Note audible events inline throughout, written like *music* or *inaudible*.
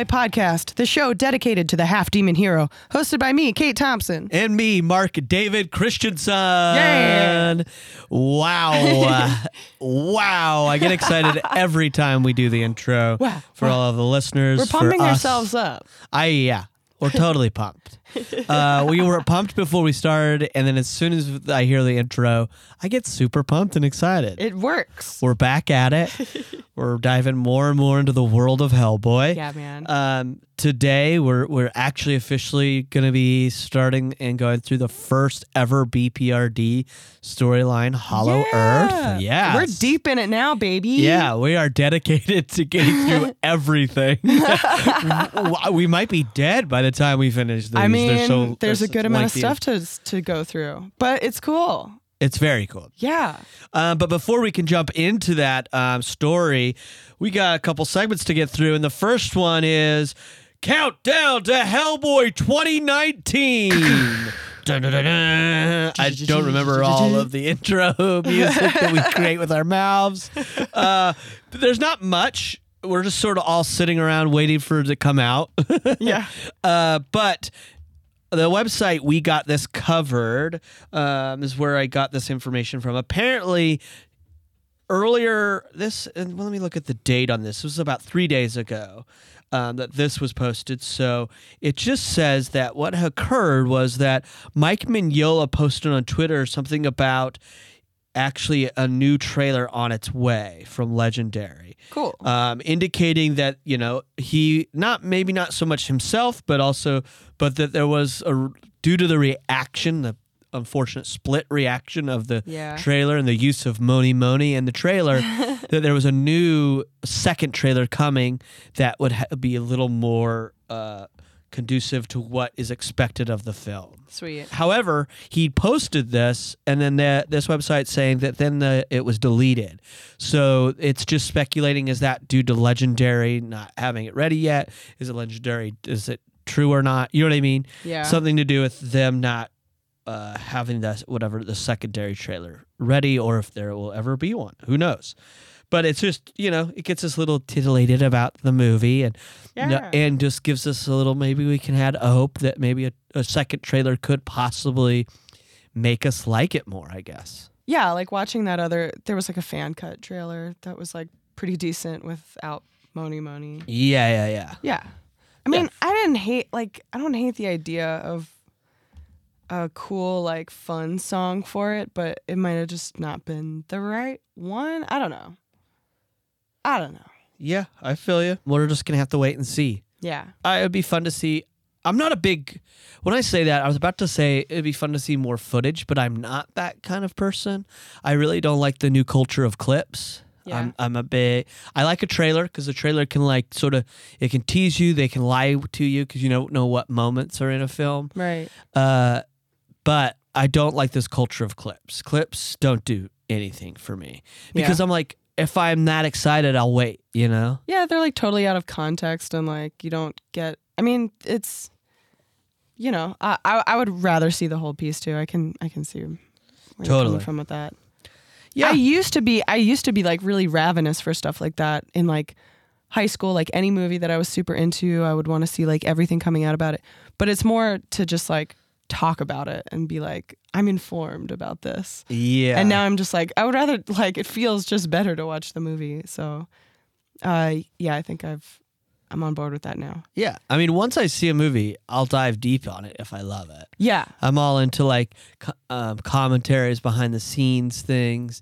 Hellboy podcast, the show dedicated to the half demon hero, hosted by me, Kate Thompson. And me, Mark David Christensen. Yeah. Wow. *laughs* wow. I get excited every time we do the intro Wow. for all of the listeners. We're pumping ourselves up. I, yeah. We're totally pumped. *laughs* Uh, we were pumped before we started, and then as soon as I hear the intro, I get super pumped and excited. It works. we're back at it. *laughs* we're diving more and more into the world of Hellboy. Yeah, man. Um, today we're we're actually officially going to be starting and going through the first ever BPRD storyline, Hollow Earth. Yeah, We're deep in it now, baby. Yeah, we are dedicated to getting through *laughs* everything. we might be dead by the time we finish these. I mean, They're so- there's a good amount of stuff to to go through, but it's cool. It's very cool. Yeah. Um, but before we can jump into that um, story, we got a couple segments to get through, and the first one is countdown to Hellboy 2019. *laughs* Dun, dun, dun, dun. I don't remember all of the intro *laughs* music that we create with our mouths. Uh, there's not much. We're just sort of all sitting around waiting for it to come out. *laughs* Yeah. Uh, but the website we got this covered um, is where I got this information from. Apparently, earlier this, and let me look at the date on this. This was about three days ago um, that this was posted. So it just says that what occurred was that Mike Mignola posted on Twitter something about actually a new trailer on its way from Legendary Cool. um, indicating that you know he not maybe not so much himself, but also but that there was a due to the reaction, the unfortunate split reaction of the Yeah. trailer and the use of Mony Mony and the trailer, *laughs* that there was a new second trailer coming that would ha- be a little more uh, conducive to what is expected of the film. Sweet. However, he posted this, and then the, this website saying that then the, it was deleted. So it's just speculating: is that due to Legendary not having it ready yet? Is it Legendary? Is it true or not? You know what I mean? Yeah. Something to do with them not uh, having that whatever the secondary trailer ready, or if there will ever be one. Who knows? But it's just you know it gets us a little titillated about the movie and Yeah. and just gives us a little maybe we can add a hope that maybe a, a second trailer could possibly make us like it more. I guess. Yeah, like watching that other there was like a fan cut trailer that was like pretty decent without Mony Mony. Yeah, yeah, yeah. Yeah. I mean, I didn't hate like I don't hate the idea of a cool like fun song for it, but it might have just not been the right one. I don't know. I don't know. Yeah, I feel you. We're just gonna have to wait and see. Yeah. Uh, it'd be fun to see. I'm not a big. When I say that, I was about to say it'd be fun to see more footage, but I'm not that kind of person. I really don't like the new culture of clips. Yeah. I'm, I'm a bit. I like a trailer because the trailer can like sort of it can tease you. They can lie to you because you don't know what moments are in a film. Right. Uh, but I don't like this culture of clips. Clips don't do anything for me because I'm like, if I'm that excited, I'll wait. You know. Yeah, they're like totally out of context and like you don't get I mean, it's you know, I I, I would rather see the whole piece too. I can I can see where you're Totally. coming from with that. Yeah. I used to be I used to be like really ravenous for stuff like that in like high school, like any movie that I was super into, I would want to see like everything coming out about it. But it's more to just like talk about it and be like, I'm informed about this. Yeah. And now I'm just like, I would rather like it feels just better to watch the movie. So uh yeah, I think I've I'm on board with that now. Yeah. I mean, once I see a movie, I'll dive deep on it if I love it. Yeah. I'm all into like co- um, commentaries behind the scenes things.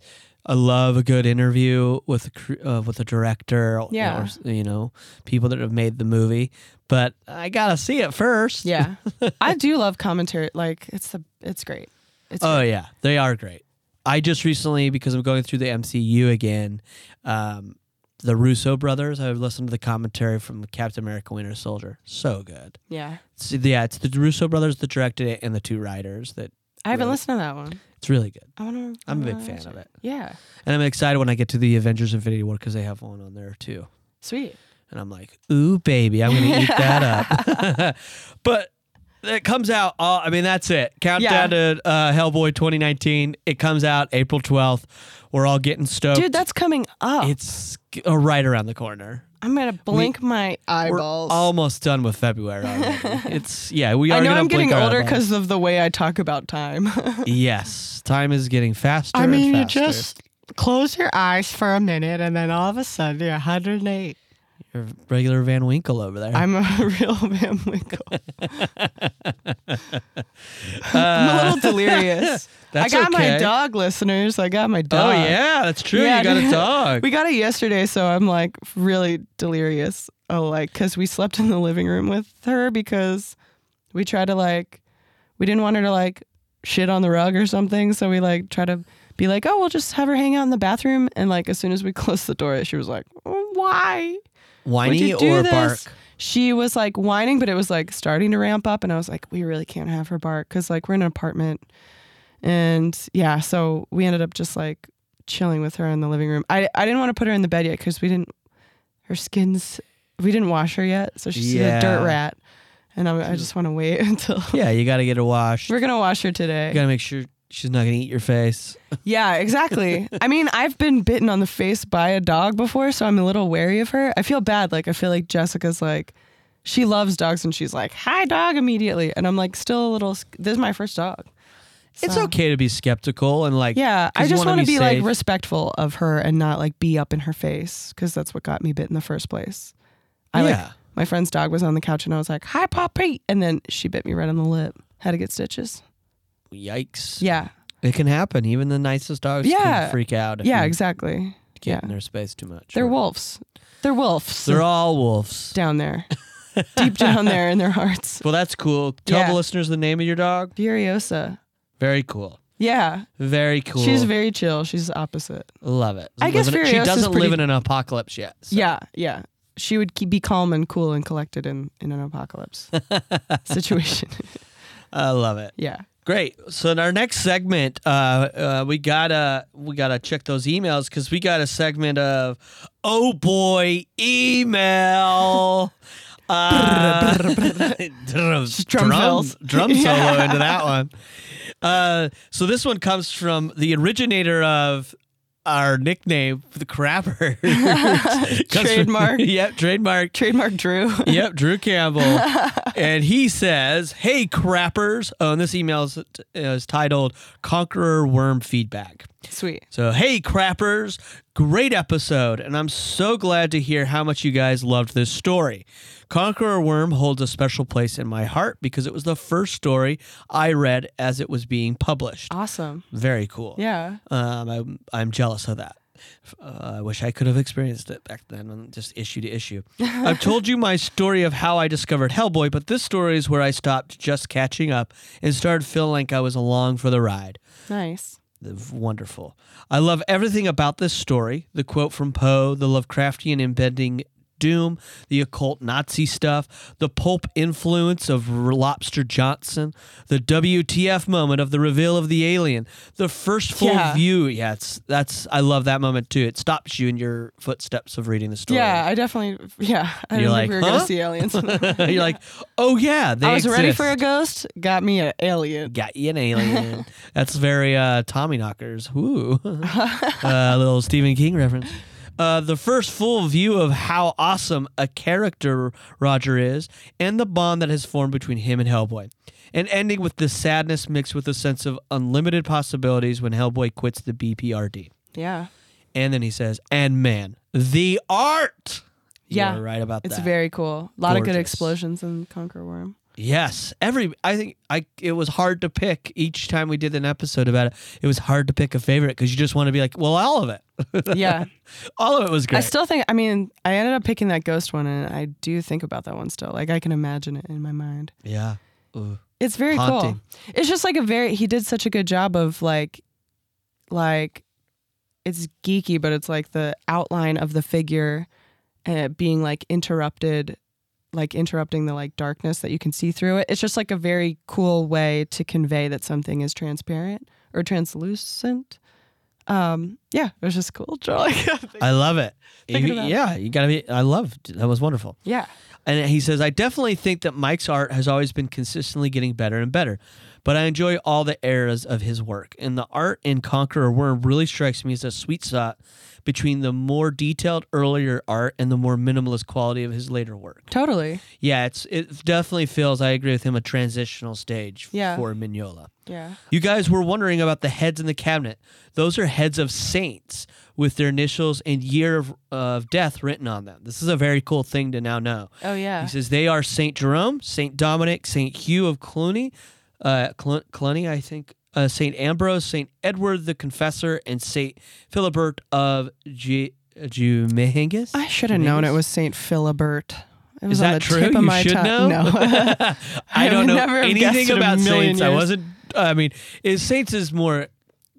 I love a good interview with a uh, with a director, Yeah. or, you know, people that have made the movie. But I gotta see it first. Yeah. *laughs* I do love commentary. Like it's the it's great. It's Oh yeah, they are great. I just recently, because I'm going through the MCU again, um, the Russo brothers. I've listened to the commentary from Captain America: Winter Soldier. So good. yeah. It's, yeah, it's the Russo brothers that directed it and the two writers. That I haven't listened to that one. It's really good, I wanna I'm a big fan of it. Yeah. and I'm excited when I get to the Avengers Infinity War because they have one on there too. Sweet. And I'm like, ooh, baby, I'm gonna eat *laughs* that up. *laughs* but it comes out. Uh, I mean, that's it. Countdown to uh, Hellboy 2019. It comes out April 12th. We're all getting stoked. Dude, that's coming up. it's uh, right around the corner. I'm gonna blink my eyeballs. We're almost done with February *laughs* it's yeah, we are. I know I'm getting older because of the way I talk about time. *laughs* yes, time is getting faster. I mean, and you just close your eyes for a minute, and then all of a sudden you're 108. You're regular Van Winkle over there. I'm a *laughs* real Van Winkle. *laughs* I'm a Uh, little delirious. *laughs* That's I got my okay. dog listeners. I got my dog. oh dog. yeah, that's true. Yeah, you got a dude. dog. We got it yesterday, so I'm like really delirious. Oh, like because we slept in the living room with her because we tried to like we didn't want her to like shit on the rug or something, so we like try to be like, oh, we'll just have her hang out in the bathroom. And like as soon as we closed the door, she was like, "Oh, why? Whiny Would you do or this? bark? She was like whining, but it was like starting to ramp up, and I was like, we really can't have her bark because like we're in an apartment, and yeah, so we ended up just like chilling with her in the living room. I I didn't want to put her in the bed yet because we didn't. Her skin's we didn't wash her yet, so she's Yeah. a dirt rat, and I, I just want to wait *laughs* until Yeah, you got to get her washed. we're gonna wash her today. You got to make sure she's not gonna eat your face. *laughs* Yeah, exactly. I mean, I've been bitten on the face by a dog before, so I'm a little wary of her. I feel bad. Like, I feel like Jessica's like, she loves dogs and she's like, hi, dog, immediately. And I'm like, still a little, this is my first dog. It's okay to be skeptical and like Yeah, I just wanna be be, like respectful of her and not like be up in her face because that's what got me bit in the first place. I like, yeah. my friend's dog was on the couch and I was like, hi, Poppy. And then she bit me right on the lip. Had to get stitches. Yikes. Yeah. It can happen. Even the nicest dogs Yeah. can freak out Yeah, exactly. get Yeah. in their space too much. They're Or- wolves. They're wolves. They're all wolves. *laughs* down there, deep down there in their hearts. Well, that's cool. Tell Yeah. the listeners the name of your dog. Furiosa. Very cool. Yeah, Very cool. she's very chill. She's opposite. love it. I guess Living- she doesn't pretty- live in an apocalypse yet. so- Yeah, yeah. She would keep, be calm and cool and collected in in an apocalypse *laughs* situation. I love it. yeah. Great. So in our next segment, uh, uh, we gotta we gotta check those emails because we got a segment of oh boy email. *laughs* Uh, drum, Drum drum solo into that *laughs* one. Uh, so this one comes from the originator of our nickname, the Crapper. *laughs* Comes from- Trademark. *laughs* yep, trademark. Trademark Drew. *laughs* Yep, Drew Campbell. and he says, Hey, crappers. Oh, and this email is, is titled Conqueror Worm Feedback. Sweet. So, hey, crappers, great episode. And I'm so glad to hear how much you guys loved this story. Conqueror Worm holds a special place in my heart because it was the first story I read as it was being published. Awesome. Very cool. Yeah. Um, I'm, I'm jealous of that. Uh, I wish I could have experienced it back then, just issue to issue. *laughs* I've told you my story of how I discovered Hellboy, but this story is where I stopped just catching up and started feeling like I was along for the ride. Nice. The- Wonderful. I love everything about this story the quote from Poe, the Lovecraftian impending doom, the occult Nazi stuff, the pulp influence of Lobster Johnson, the WTF moment of the reveal of the alien, the first full Yeah. view. Yeah, it's that's I love that moment too. It stops you in your footsteps of reading the story. Yeah, I definitely. Yeah, I You're like, we were huh? gonna see aliens. *laughs* You're *laughs* like, oh yeah, they I was ready for a ghost. Got me an alien. Got you an alien. *laughs* That's very uh, Tommyknockers. Woo. uh, little Stephen King reference. Uh, the first full view of how awesome a character Roger is and the bond that has formed between him and Hellboy. And ending with the sadness mixed with a sense of unlimited possibilities when Hellboy quits the BPRD. Yeah. And then he says, and man, the art. Yeah. You're right about It's that. It's very cool. A lot of good explosions in Conqueror Worm. Yes, every I think I it was hard to pick each time we did an episode about it. It was hard to pick a favorite because you just want to be like, well, all of it, *laughs* Yeah. all of it was great. I still think, I mean, I ended up picking that ghost one and I do think about that one still. Like I can imagine it in my mind. yeah, Ooh. It's very Haunting. cool. It's just like a very, he did such a good job of like, like, it's geeky, but it's like the outline of the figure uh, being like interrupted, like interrupting the like darkness that you can see through it. It's just like a very cool way to convey that something is transparent or translucent. um, yeah, it was just cool drawing. *laughs* I love it. You- it. yeah, you gotta be. I love. That was wonderful. yeah. And he says, I definitely think that Mike's art has always been consistently getting better and better, but I enjoy all the eras of his work. And the art in Conqueror Worm really strikes me as a sweet spot between the more detailed earlier art and the more minimalist quality of his later work. Totally. Yeah, it's it definitely feels, I agree with him, a transitional stage Yeah. for Mignola. Yeah. You guys were wondering about the heads in the cabinet. Those are heads of saints with their initials and year of, of death written on them. This is a very cool thing to now know. Oh yeah. He says they are Saint Jerome, Saint Dominic, Saint Hugh of Cluny, uh, Cl- Cluny, I think, uh, Saint Ambrose, Saint Edward the Confessor, and Saint Philibert of G- Jumehingus. I should have known it was Saint Philibert. It was Is on that the true? tip of you my should tongue. know. No. *laughs* *laughs* I don't know anything guessed in a about saints. I wasn't. I mean, is saints is more.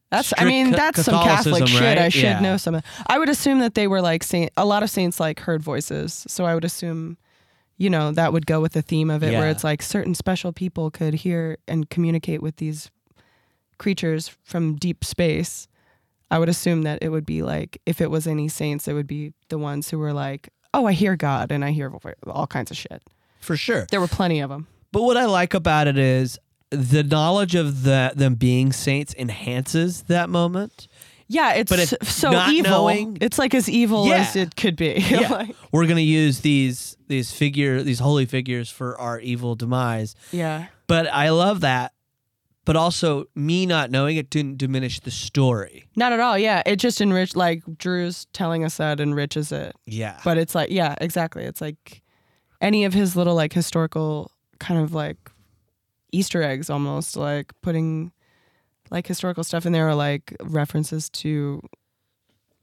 That's I mean that's some Catholic Catholicism, shit. I should Yeah. know some. I would assume that they were like saint. A lot of saints like heard voices, so I would assume, you know, that would go with the theme of it, Yeah. where it's like certain special people could hear and communicate with these creatures from deep space. I would assume that it would be like if it was any saints, it would be the ones who were like, "Oh, I hear God and I hear all kinds of shit." For sure. There were plenty of them. But what I like about it is the knowledge of the, them being saints enhances that moment. Yeah, it's But if s- so evil. knowing- it's like as evil Yeah. as it could be. *laughs* Yeah. Like- We're gonna use these these figure these holy figures for our evil demise. yeah. But I love that. But also me not knowing it didn't diminish the story. Not at all. Yeah, it just enriched. Like Drew's telling us that enriches it. Yeah. But it's like, yeah, exactly. It's like any of his little like historical kind of like Easter eggs, almost like putting like historical stuff in there, or like references to,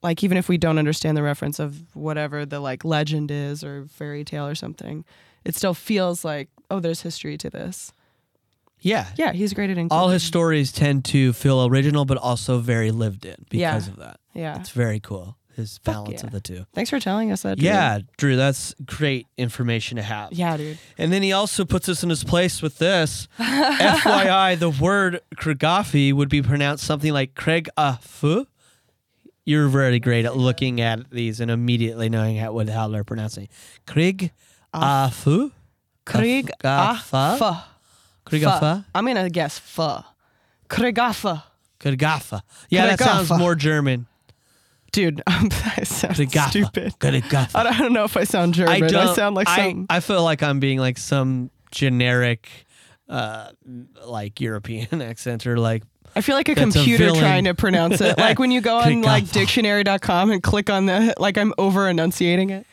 like even if we don't understand the reference of whatever the like legend is or fairy tale or something, it still feels like oh, there's history to this. yeah. Yeah, he's great at including. All his stories tend to feel original but also very lived in because Yeah. of that. Yeah. It's very cool. His Fuck balance yeah. of the two. Thanks for telling us that. Drew. Yeah, Drew, that's great information to have. Yeah, dude. And then he also puts us in his place with this. *laughs* FYI, the word Kragafi would be pronounced something like Craig Afu. You're very great at looking at these and immediately knowing how, what, how they're pronouncing. Craig Afu? Krieg Gafa? Afa. Krigafa? I'm gonna guess pho. Krigafa. Kragafa. Yeah, that sounds more German. Dude, *laughs* I sound stupid. I don't, I don't know if I sound German. I I, don't. sound like I, some. I feel like I'm being like some generic, uh, like European *laughs* accent or like I feel like a That's a computer villain. trying to pronounce it. Like when you go *laughs* on like dictionary.com and click on the like I'm over enunciating it.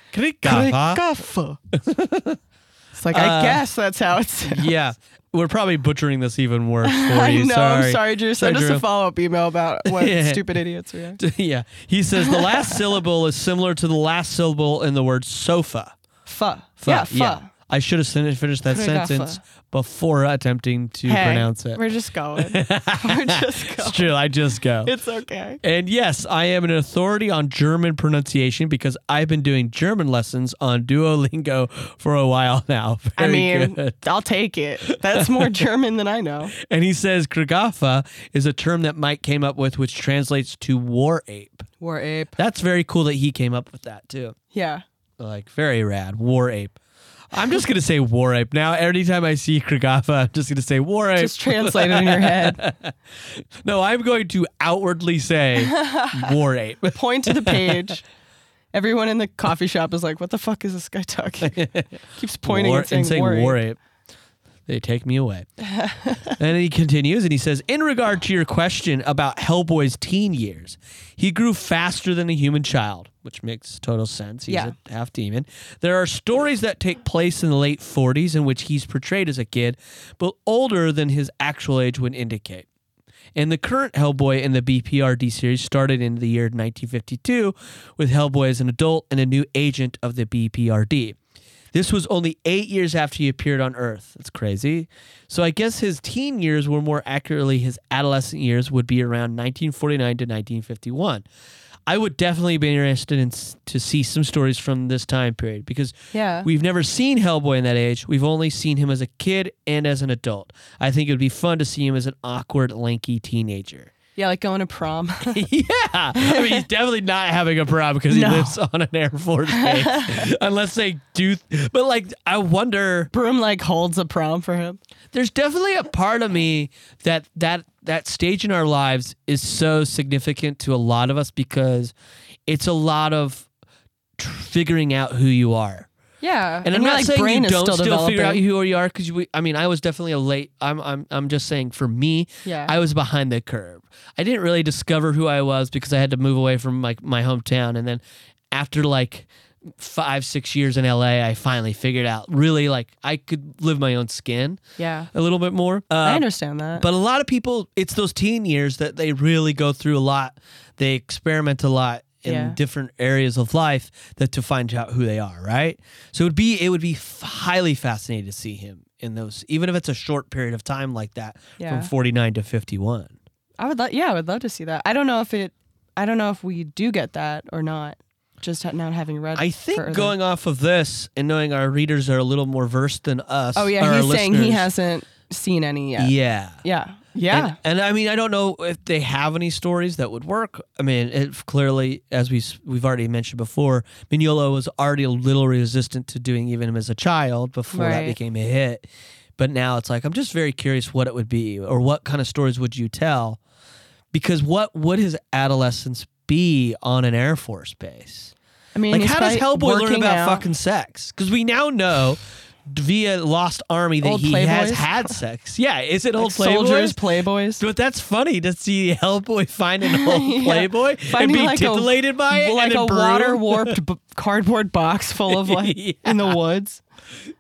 It's like I Uh, guess that's how it's. yeah, we're probably butchering this even worse *laughs* for I you. know. sorry. I'm sorry, Drew. Send us a follow up email about what *laughs* Yeah. stupid idiots we are. *laughs* yeah, he says the last syllable is similar to the last syllable in the word sofa. Fa- Yeah, pho. I should have finished that sentence before attempting to Hey, pronounce it. We're just going. *laughs* we're just It's going. true. I just go. *laughs* It's okay. And yes, I am an authority on German pronunciation because I've been doing German lessons on Duolingo for a while *laughs* now. I mean, good. I'll take it. That's more German than I know. And he says Kriegaffe is a term that Mike came up with, which translates to war ape. War ape. That's very cool that he came up with that too. Yeah. Like very rad. War ape. I'm just gonna say war ape now. Every time I see Kriegaffe, I'm just gonna say war ape. Just translate it in your head. *laughs* no, I'm going to outwardly say *laughs* war ape. Point to the page. *laughs* Everyone in the coffee shop is like, "What the fuck is this guy talking?" Keeps pointing war, and saying, war, war, ape. ape. They take me away. *laughs* and he continues and he says, In regard to your question about Hellboy's teen years, he grew faster than a human child, which makes total sense. He's Yeah. a half demon. There are stories that take place in the late 40s in which he's portrayed as a kid, but older than his actual age would indicate. And the current Hellboy in the BPRD series started in the year 1952 with Hellboy as an adult and a new agent of the BPRD. This was only eight years after he appeared on Earth. That's crazy. So I guess his teen years were more accurately his adolescent years would be around 1949 to 1951. I would definitely be interested in to see some stories from this time period because Yeah. we've never seen Hellboy in that age. We've only seen him as a kid and as an adult. I think it would be fun to see him as an awkward, lanky teenager. Yeah, like going to prom. *laughs* yeah. I mean, he's definitely not having a prom because he No. lives on an Air Force *laughs* base. Unless they do. But, like, I wonder. Broom like holds a prom for him. There's definitely a part of me that that that stage in our lives is so significant to a lot of us because it's a lot of tr- figuring out who you are. Yeah, And, I'm not like, saying you don't still, still, figure out who you are because I mean I was definitely a late. I'm I'm I'm just saying for me, Yeah. I was behind the curve. I didn't really discover who I was because I had to move away from like my hometown, and then after like five six years in LA, I finally figured out really like I could live my own skin Yeah, a little bit more. I Uh, understand that. but a lot of people, it's those teen years that they really go through a lot. They experiment a lot in Yeah. different areas of life that to find out who they are, right? So it would be it would be f- highly fascinating to see him in those, even if it's a short period of time like that, Yeah. from forty nine to fifty one. I would, lo- yeah, I would love to see that. I don't know if it, I don't know if we do get that or not. Just not having read. I think further. going off of this and knowing our readers are a little more versed than us. Oh yeah, he's saying he hasn't seen any yet. Yeah. Yeah, yeah. And, and I mean, I don't know if they have any stories that would work. I mean, it clearly, as we, we've already mentioned before, Mignola was already a little resistant to doing even him as a child before that became a hit. But now it's like I'm just very curious what it would be, or what kind of stories would you tell? Because what would his adolescence be on an Air Force base? I mean, Like, how does Hellboy learn about out. fucking sex? Because we now know via Lost Army that Old he has had sex. Yeah, is it Like old soldiers, Playboys? playboys? But that's funny to see Hellboy find an *laughs* old Yeah. Playboy and Finding be like a- by it, like and a water warped b- cardboard box full of like *laughs* in the woods.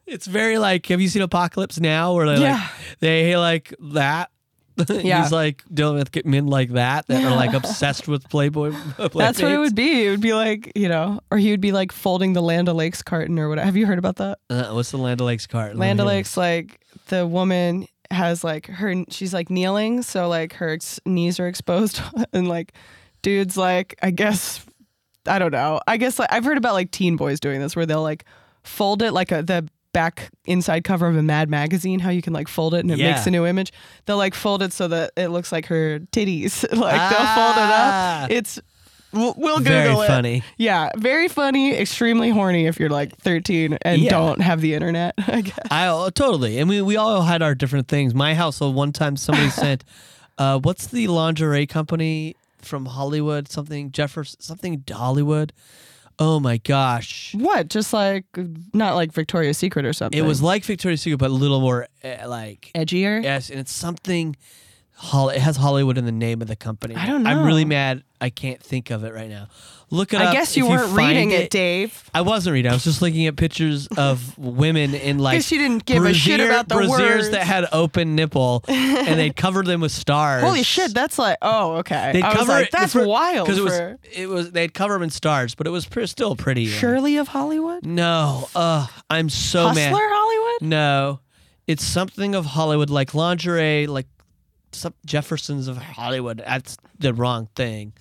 It's very like. Have you seen Apocalypse Now? Where they Yeah. like they like that. *laughs* Yeah. He's like dealing with men like that that are like *laughs* obsessed with Playboy. That's what it would be. It would be like you know, or he would be like folding the Land O'Lakes carton or whatever. Have you heard about that? Uh, what's the Land O'Lakes cart? Land O'Lakes, like the woman has like her, she's like kneeling, so like her ex- knees are exposed, *laughs* and like dudes like I guess I don't know. I guess like I've heard about like teen boys doing this where they'll like fold it like a the back inside cover of a Mad magazine, how you can like fold it and it Yeah. makes a new image. They'll like fold it so that it looks like her titties. *laughs* like they'll fold it Ah. up. It's we'll, we'll Very Google it. funny. Yeah, very funny, extremely horny if you're like 13 and Yeah. don't have the internet. *laughs* I guess. I uh, totally, and we we all had our different things. My household one time somebody *laughs* sent, uh, what's the lingerie company from Hollywood? Something Jeffers something Hollywood. Oh my gosh. What? Just like not like Victoria's Secret or something. It was like Victoria's Secret, but a little more uh, like edgier. yes, and it's something. Hol- It has Hollywood in the name of the company. I don't know. I'm really mad. I can't think of it right now. Look it I up. guess you if weren't find reading it, Dave. I wasn't reading. I was just looking at pictures of *laughs* women in like Because you didn't give a shit about the brassieres words. that had open nipple, *laughs* and they covered them with stars. Holy shit, that's like oh okay. They'd I was cover like, it that's for- wild. because it was for it was they'd cover them in stars, but it was pre- still pretty. uh, Shirley of Hollywood, No, uh, I'm so Hustler mad. Hollywood. No, it's something of Hollywood, like lingerie, like some Jeffersons of Hollywood. That's the wrong thing.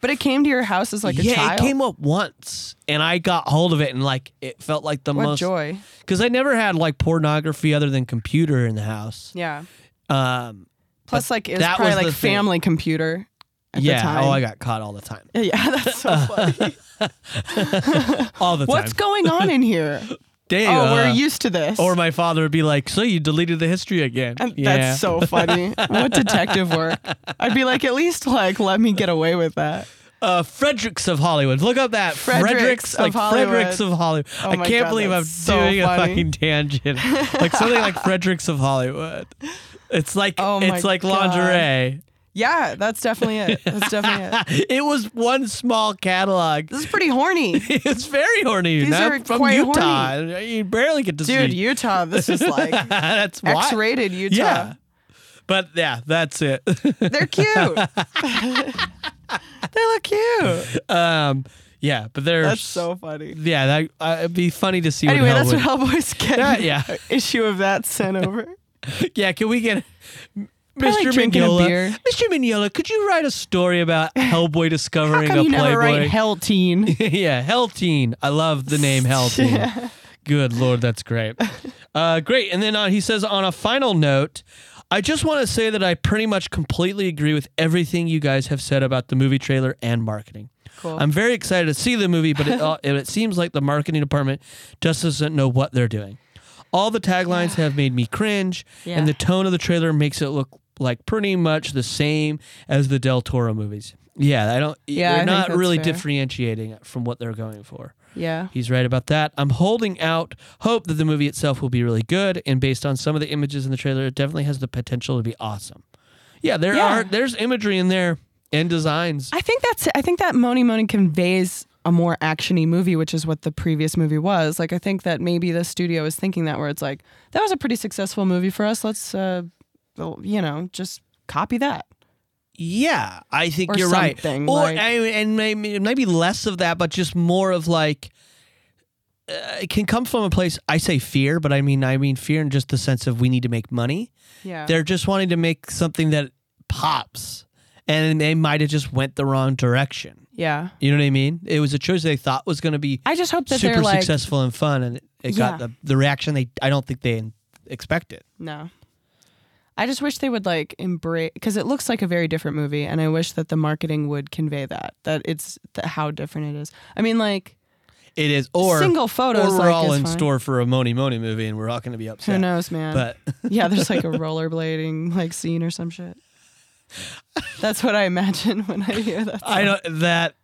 But it came to your house as like a yeah, child. it came up once, and I got hold of it, and like it felt like the what most joy. because I never had like pornography other than computer in the house. Yeah. Um, Plus, like it was that probably was the like thing. family computer. At yeah. The time. Oh, I got caught all the time. *laughs* Yeah, that's so funny. *laughs* All the *laughs* time. What's going on in here? Dang, Oh, uh, we're used to this. Or my father would be like, "So you deleted the history again?" And yeah. That's so funny. *laughs* what detective work? I'd be like, at least like let me get away with that. uh, Fredericks of Hollywood. Look up that Fredericks of like Hollywood. Fredericks of Hollywood. Oh I can't God, believe I'm so doing a fucking tangent, like something like *laughs* Fredericks of Hollywood. It's like Oh it's like God. lingerie. Yeah, that's definitely it. That's definitely it. *laughs* it was one small catalog. This is pretty horny. *laughs* it's very horny. These are from quite Utah. You barely get to see Dude, see. Utah, this is *laughs* like that's. X-rated Utah. Yeah. But yeah, that's it. They're cute. they look cute. um, yeah, but they're That's so funny. yeah. That uh, it'd be funny to see. Anyway, what that's Hellboy- what Hellboy's getting. Yeah, yeah. Issue of that sent over. Yeah, can we get Probably Mr. drinking a Mignola? beer. Mr. Mignola, could you write a story about *laughs* Hellboy How discovering come a you never write Hell *laughs* Teen? yeah, Hell Teen. I love the name *laughs* Hell Teen. Good lord, that's great. Uh, great. And then uh, he says on a final note, I just want to say that I pretty much completely agree with everything you guys have said about the movie trailer and marketing. Cool. I'm very excited to see the movie, but it, uh, it seems like the marketing department just doesn't know what they're doing. All the taglines have made me cringe, Yeah. and the tone of the trailer makes it look like pretty much the same as the Del Toro movies. Yeah, I don't. Yeah, I they're think not really fair. differentiating from what they're going for. yeah. He's right about that. I'm holding out hope that the movie itself will be really good, and based on some of the images in the trailer, it definitely has the potential to be awesome. Yeah, there Yeah. are there's imagery in there and designs. I think that's I think that Mony Mony conveys a more actiony movie, which is what the previous movie was. Like I think that maybe the studio is thinking that where it's like that was a pretty successful movie for us. Let's uh, you know, just copy that. Yeah, I think Or you're right. something, Or like- I, and maybe maybe less of that, but just more of like uh, it can come from a place. I say fear, but I mean I mean fear in just the sense of we need to make money. Yeah. They're just wanting to make something that pops, and they might have just went the wrong direction. Yeah. You know what I mean? It was a choice they thought was going to be I just hope that super they're like successful and fun, and it, it got Yeah. the the reaction they I don't think they expected. No. I just wish they would like embrace because it looks like a very different movie, and I wish that the marketing would convey that that it's how different it is. I mean, like It is, or single photos. or we're like, all is in fine. store for a Mony Mony movie, and we're all going to be upset. Who knows, man? But *laughs* yeah, there's like a *laughs* rollerblading like scene or some shit. *laughs* That's what I imagine when I hear that. I know that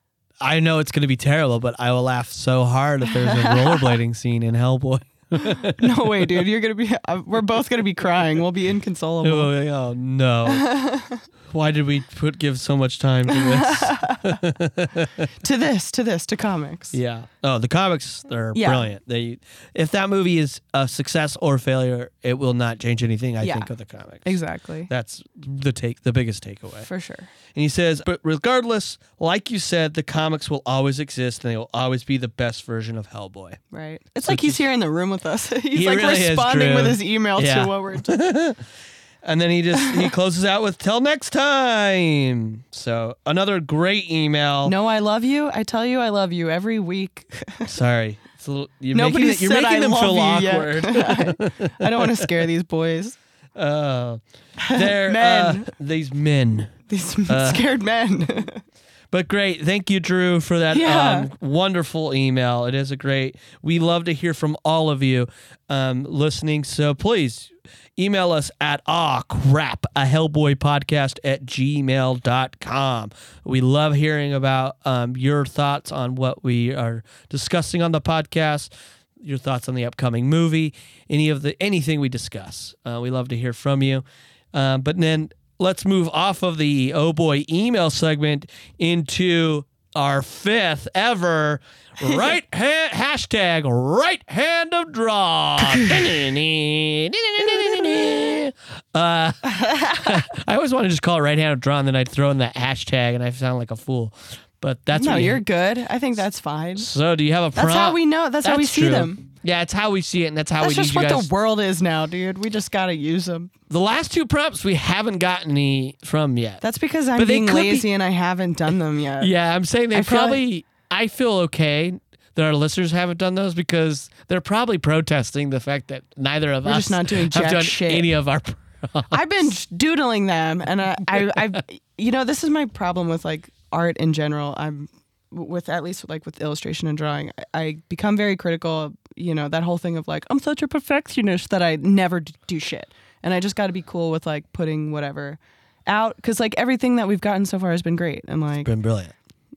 I know it's going to be terrible, but I will laugh so hard if there's a rollerblading *laughs* scene in Hellboy. no way, dude. You're gonna be. Uh, we're both gonna be crying. We'll be *laughs* inconsolable. Oh, no! Why did we put give so much time to this? *laughs* to this, to this, to comics. yeah. Oh, the comics are Yeah. brilliant. They, if that movie is a success or failure, it will not change anything. I Yeah. think of the comics. Exactly. That's the take, the biggest takeaway. For sure. And he says, but regardless, like you said, the comics will always exist and they will always be the best version of Hellboy. Right. It's So like he's here in the room with us. *laughs* he's He like really responding with his email Yeah. to what we're doing. *laughs* And then he just he closes out with "Till next time." So another great email. no, I love you. I tell you I love you every week. *laughs* sorry, it's a little, you're Nobody making, it- you're making I them feel awkward. yet. *laughs* I don't want to scare these boys. Uh, *laughs* they're Men. uh, these men. These Uh, scared men. But great, thank you, Drew, for that Yeah. um, wonderful email. It is a great. We love to hear from all of you um, listening. So please email us at ah crap a Hellboy podcast at gmail.com. We love hearing about um, your thoughts on what we are discussing on the podcast. Your thoughts on the upcoming movie, any of the anything we discuss. Uh, we love to hear from you. Um, but then let's move off of the oh boy email segment into our fifth ever *laughs* right hand hashtag right hand of draw. *laughs* *laughs* I always want to just call it right hand of draw, and then I'd throw in that hashtag, and I sound like a fool. But that's no, you're good. I think that's fine. So, do you have a prompt? That's how we know. That's, how we see true. them. Yeah, it's how we see it, and that's how That's we just need you what the world is now, dude. We just gotta use them. the last two prompts we haven't gotten any from yet. That's because I'm But being could be- lazy and I haven't done them *laughs* yet. Yeah, I'm saying they I feel probably. I feel okay that our listeners haven't done those because they're probably protesting the fact that neither of We're us just not doing have done shit. any of our. *laughs* I've been doodling them, and I, I, I, you know, this is my problem with like art in general. I'm with at least like with illustration and drawing. I, I become very critical. Of, you know, that whole thing of like I'm such a perfectionist that I never d- do shit, and I just got to be cool with like putting whatever out because like everything that we've gotten so far has been great, and like Been brilliant.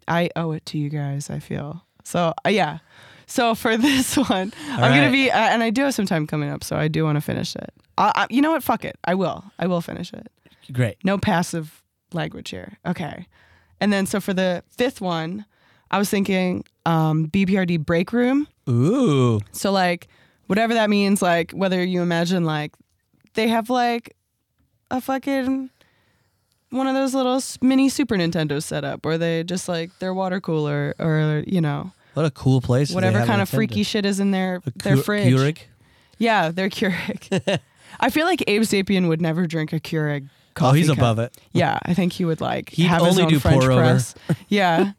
I owe it to you guys. I feel so. Uh, yeah. So for *laughs* this one, I'm right. gonna be, uh, and I do have some time coming up, so I do want to finish it. I, I, you know what? Fuck it. I will. I will finish it. Great. No passive language here. Okay. And then so for the fifth one, I was thinking um, BPRD break room. Ooh. So like whatever that means, like whether you imagine like they have like a fucking one of those little mini Super Nintendos set up, or they just like their water cooler, or you know What a cool place. whatever kind in of freaky shit is in their A their fridge. Keurig? Yeah, their Keurig. *laughs* I feel like Abe Sapien would never drink a Keurig. Coffee Oh, he's cup. above it. Yeah, I think he would like He'd have his only own do French pour over. press. *laughs* Yeah.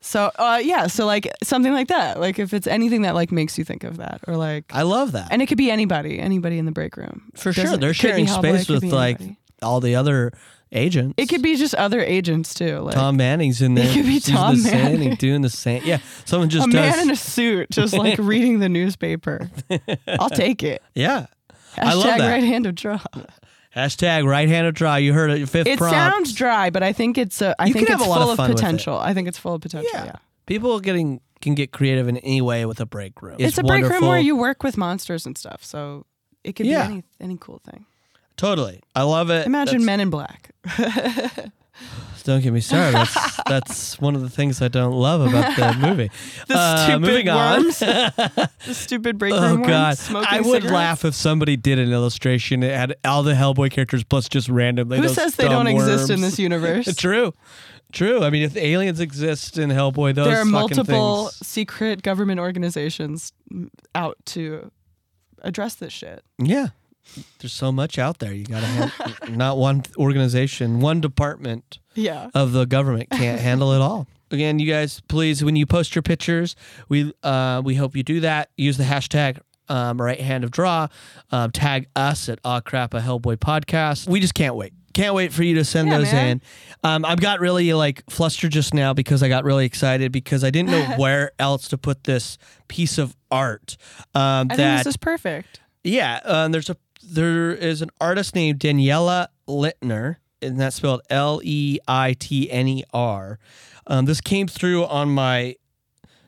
So uh, yeah, so like something like that. Like if it's anything that like makes you think of that, or like, I love that. and it could be anybody, anybody in the break room. For sure. Doesn't- They're sharing space with like all the other agents. It could be just other agents too. Like Tom Manning's in there. It could be Tom the same, Manning. doing the same. Yeah, someone just a does. man in a suit, just like *laughs* reading the newspaper. I'll take it. yeah. Hashtag I love that. right hand of draw. Hashtag right handed draw. You heard it. Fifth It prompt. sounds dry, but I think it's uh, I You think it's a full of of, fun with it. potential. I think it's full of potential. Yeah. Yeah. People getting can get creative in any way with a break room. It's, a break room where you work with monsters and stuff. So it could Yeah. be any any cool thing. Totally. I love it. Imagine That's- Men in Black. *laughs* Don't get me started. That's *laughs* that's one of the things I don't love about the *laughs* movie. The Uh, stupid moving on. worms. the stupid break Oh room God! worms. Smoking I would cigarettes. laugh if somebody did an illustration that had all the Hellboy characters plus just randomly. Who says they don't exist in this universe? True, true. I mean, if aliens exist in Hellboy, those there are multiple things- secret government organizations out to address this shit. Yeah, there's so much out there. You gotta have *laughs* not one organization, one department Yeah. of the government can't handle it all. *laughs* Again, you guys, please, when you post your pictures, we uh, we hope you do that. Use the hashtag um, right hand of draw. Um, tag us at Aw Crap a Hellboy podcast. We just can't wait. Can't wait for you to send Yeah, those man. in. Um, I've got really like flustered just now because I got really excited because I didn't know *laughs* where else to put this piece of art. Um, I that think this is perfect. yeah, um, there's a there is an artist named Daniela Leitner, and that's spelled L E I T N E R. Um, this came through on my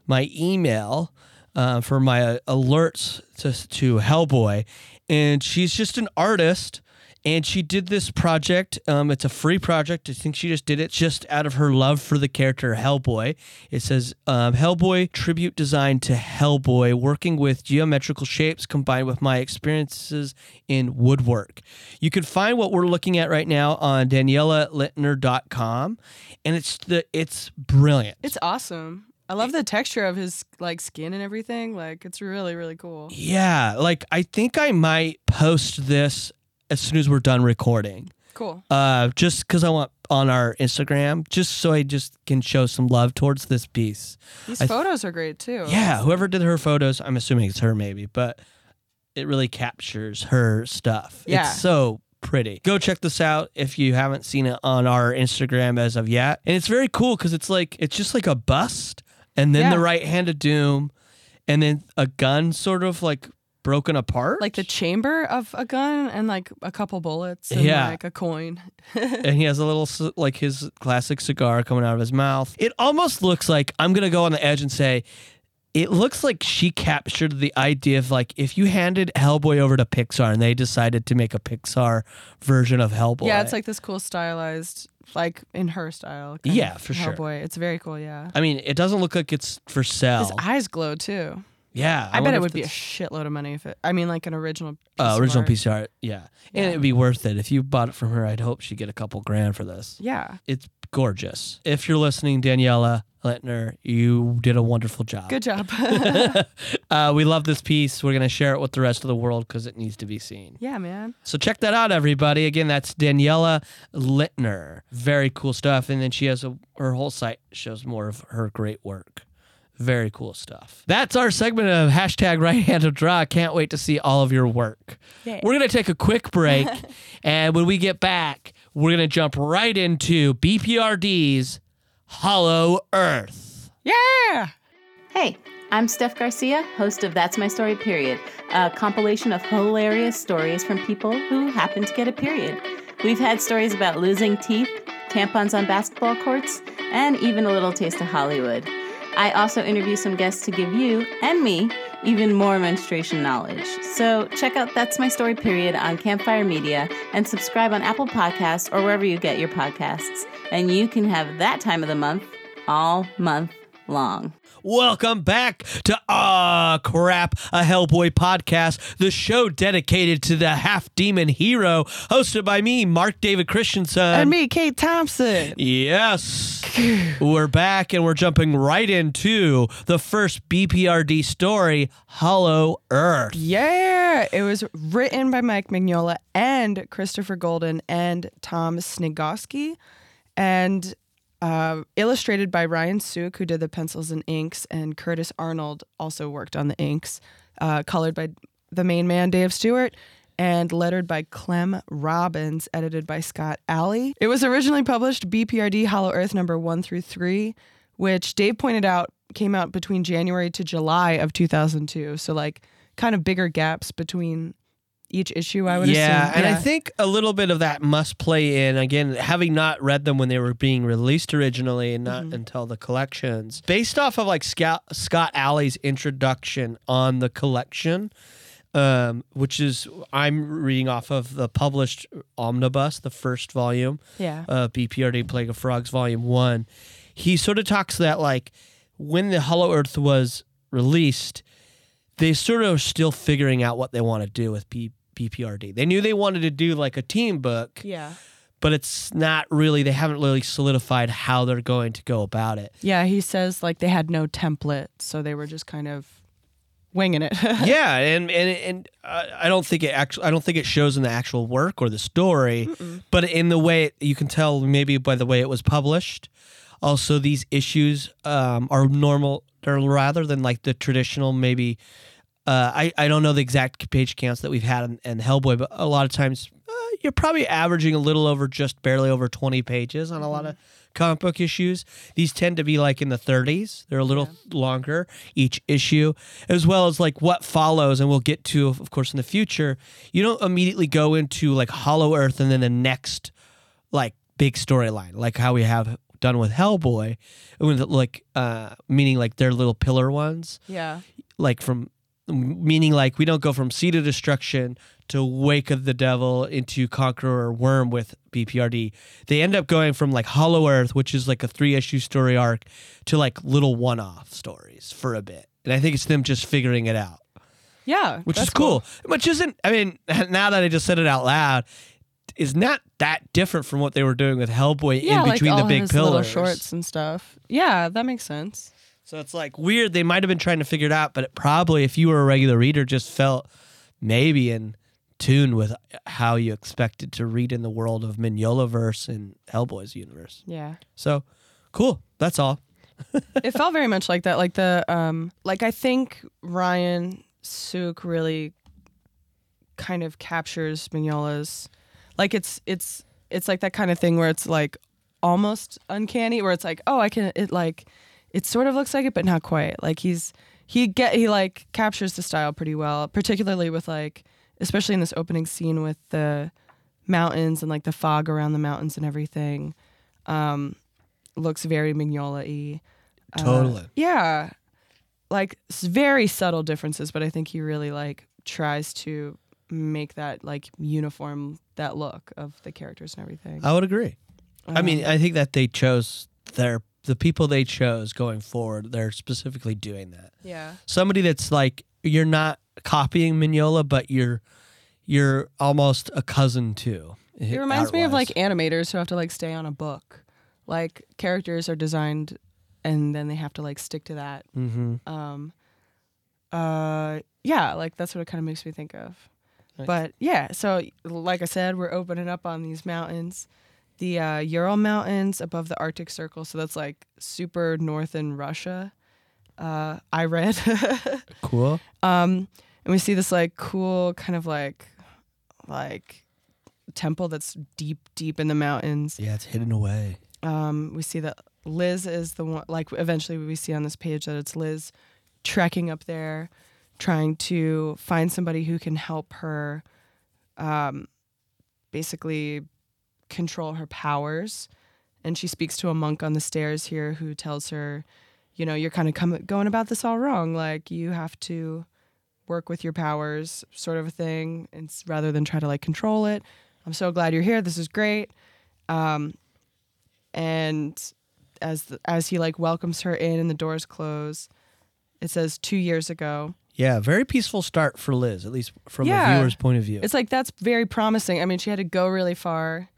my email uh, for my uh, alerts to to Hellboy, and she's just an artist. And she did this project. Um, it's a free project. I think she just did it just out of her love for the character Hellboy. It says um, Hellboy tribute design to Hellboy, working with geometrical shapes combined with my experiences in woodwork. You can find what we're looking at right now on DanielaLeitner.com, and it's the it's brilliant. It's awesome. I love the texture of his like skin and everything. Like it's really really cool. Yeah, like I think I might post this as soon as we're done recording. Cool. Uh, just because I want on our Instagram, just so I just can show some love towards this piece. These I th- photos are great too. Yeah, whoever did her photos, I'm assuming it's her maybe, but it really captures her stuff. Yeah. It's so pretty. Go check this out if you haven't seen it on our Instagram as of yet. And it's very cool because it's like it's just like a bust and then Yeah. the right hand of doom and then a gun sort of like broken apart. Like the chamber of a gun and like a couple bullets and Yeah. like a coin. *laughs* and he has a little like his classic cigar coming out of his mouth. It almost looks like I'm gonna go on the edge and say, it looks like she captured the idea of like if you handed Hellboy over to Pixar and they decided to make a Pixar version of Hellboy. Yeah, it's like this cool stylized, like in her style. Yeah, for sure. Hellboy. It's very cool. Yeah. I mean, it doesn't look like it's for sale. His eyes glow too. Yeah, I, bet it would be a shitload of money if it. I mean, like an original. Piece uh, of original art. piece of art. Yeah, and Yeah. it'd be worth it if you bought it from her. I'd hope she'd get a couple grand for this. Yeah. It's gorgeous. If you're listening, Daniela Leitner, you did a wonderful job. Good job. *laughs* *laughs* uh, we love this piece. We're going to share it with the rest of the world because it needs to be seen. yeah, man. So check that out, everybody. Again, that's Daniela Leitner. Very cool stuff. And then she has a her whole site shows more of her great work. Very cool stuff. That's our segment of hashtag right hand of draw. Can't wait to see all of your work. Yeah. We're going to take a quick break. *laughs* and when we get back, we're going to jump right into BPRD's Hollow Earth. Yeah. Hey, I'm Steph Garcia, host of That's My Story Period, a compilation of hilarious stories from people who happen to get a period. We've had stories about losing teeth, tampons on basketball courts, and even a little taste of Hollywood. I also interview some guests to give you and me even more menstruation knowledge. So check out That's My Story Period on Campfire Media and subscribe on Apple Podcasts or wherever you get your podcasts. And you can have that time of the month all month long. Welcome back to Ah Crap, a Hellboy podcast, the show dedicated to the half demon hero, hosted by me, Mark David Christensen. And me, Kate Thompson. Yes. *laughs* we're back and we're jumping right into the first BPRD story, Hollow Earth. Yeah, it was written by Mike Mignola and Christopher Golden and Tom Sniegoski. And Uh, illustrated by Ryan Sook, who did the pencils and inks, and Curtis Arnold also worked on the inks. Uh, colored by the main man, Dave Stewart, and lettered by Clem Robins, edited by Scott Allie. It was originally published BPRD Hollow Earth number one through three, which Dave pointed out came out between January to July of 2002. So, like, kind of bigger gaps between each issue, I would yeah, assume. and I think a little bit of that must play in again, having not read them when they were being released originally, and not until the collections. Based off of like Scott, Scott Allie's introduction on the collection, um, which is I'm reading off of the published omnibus, the first volume, Yeah. uh, BPRD Plague of Frogs Volume One. He sort of talks that like when the Hollow Earth was released, they sort of are still figuring out what they want to do with B- BPRD. They knew they wanted to do like a team book, Yeah. but it's not really. They haven't really solidified how they're going to go about it. Yeah, he says like they had no template, so they were just kind of winging it. *laughs* yeah, and and and uh, I don't think it actually. I don't think it shows in the actual work or the story, but in the way it, you can tell maybe by the way it was published. Also, these issues um, are normal, or rather than like the traditional maybe. Uh, I I don't know the exact page counts that we've had in, in Hellboy, but a lot of times uh, you're probably averaging a little over just barely over 20 pages on a lot of comic book issues. These tend to be like in the 30s. They're a little longer each issue, as well as like what follows, and we'll get to, of course, in the future. You don't immediately go into like Hollow Earth and then the next like big storyline, like how we have done with Hellboy, like uh, meaning like their little pillar ones yeah. like from meaning like we don't go from seed of destruction to wake of the devil into conqueror worm with bprd they end up going from like hollow earth which is like a three issue story arc to like little one-off stories for a bit and i think it's them just figuring it out Yeah. which that's is cool. which isn't i mean *laughs* now that i just said it out loud is not that different from what they were doing with hellboy Yeah, in between like the big his pillars little shorts and stuff. Yeah, that makes sense. So it's like weird. They might have been trying to figure it out, but it probably, if you were a regular reader, just felt maybe in tune with how you expected to read in the world of Mignolaverse and Hellboy's universe. Yeah. So cool. That's all. *laughs* it felt very much like that. Like the um like I think Ryan Sook really kind of captures Mignola's like it's it's it's like that kind of thing where it's like almost uncanny where it's like, oh I can it like it sort of looks like it but not quite. Like he's he get he like captures the style pretty well, particularly with like especially in this opening scene with the mountains and like the fog around the mountains and everything. Um looks very Mignola-y. Uh, Totally. yeah. Like very subtle differences, but I think he really like tries to make that like uniform that look of the characters and everything. I would agree. I mean, Um, I think that they chose their the people they chose going forward. They're specifically doing that. yeah. Somebody that's like you're not copying Mignola, but you're you're almost a cousin too. It reminds me of like animators who have to like stay on a book. Like characters are designed and then they have to like stick to that. Mhm. Um uh yeah, like that's what it kind of makes me think of. Nice. But yeah, so like I said, we're opening up on these mountains. The uh, Ural Mountains above the Arctic Circle, so that's like super north in Russia. Uh, I read. *laughs* cool. Um, and we see this like cool kind of like like temple that's deep, deep in the mountains. Yeah, it's hidden away. Um, we see that Liz is the one. Like eventually, we see on this page that it's Liz trekking up there, trying to find somebody who can help her, um, basically control her powers. And she speaks to a monk on the stairs here who tells her, you know, you're kind of com- going about this all wrong. Like you have to work with your powers, sort of a thing, and rather than try to like control it. I'm so glad you're here. This is great. Um, and as the, as he like welcomes her in and the doors close, it says two years ago. Yeah, very peaceful start for Liz, at least from Yeah. a viewer's point of view. It's like that's very promising. I mean, she had to go really far,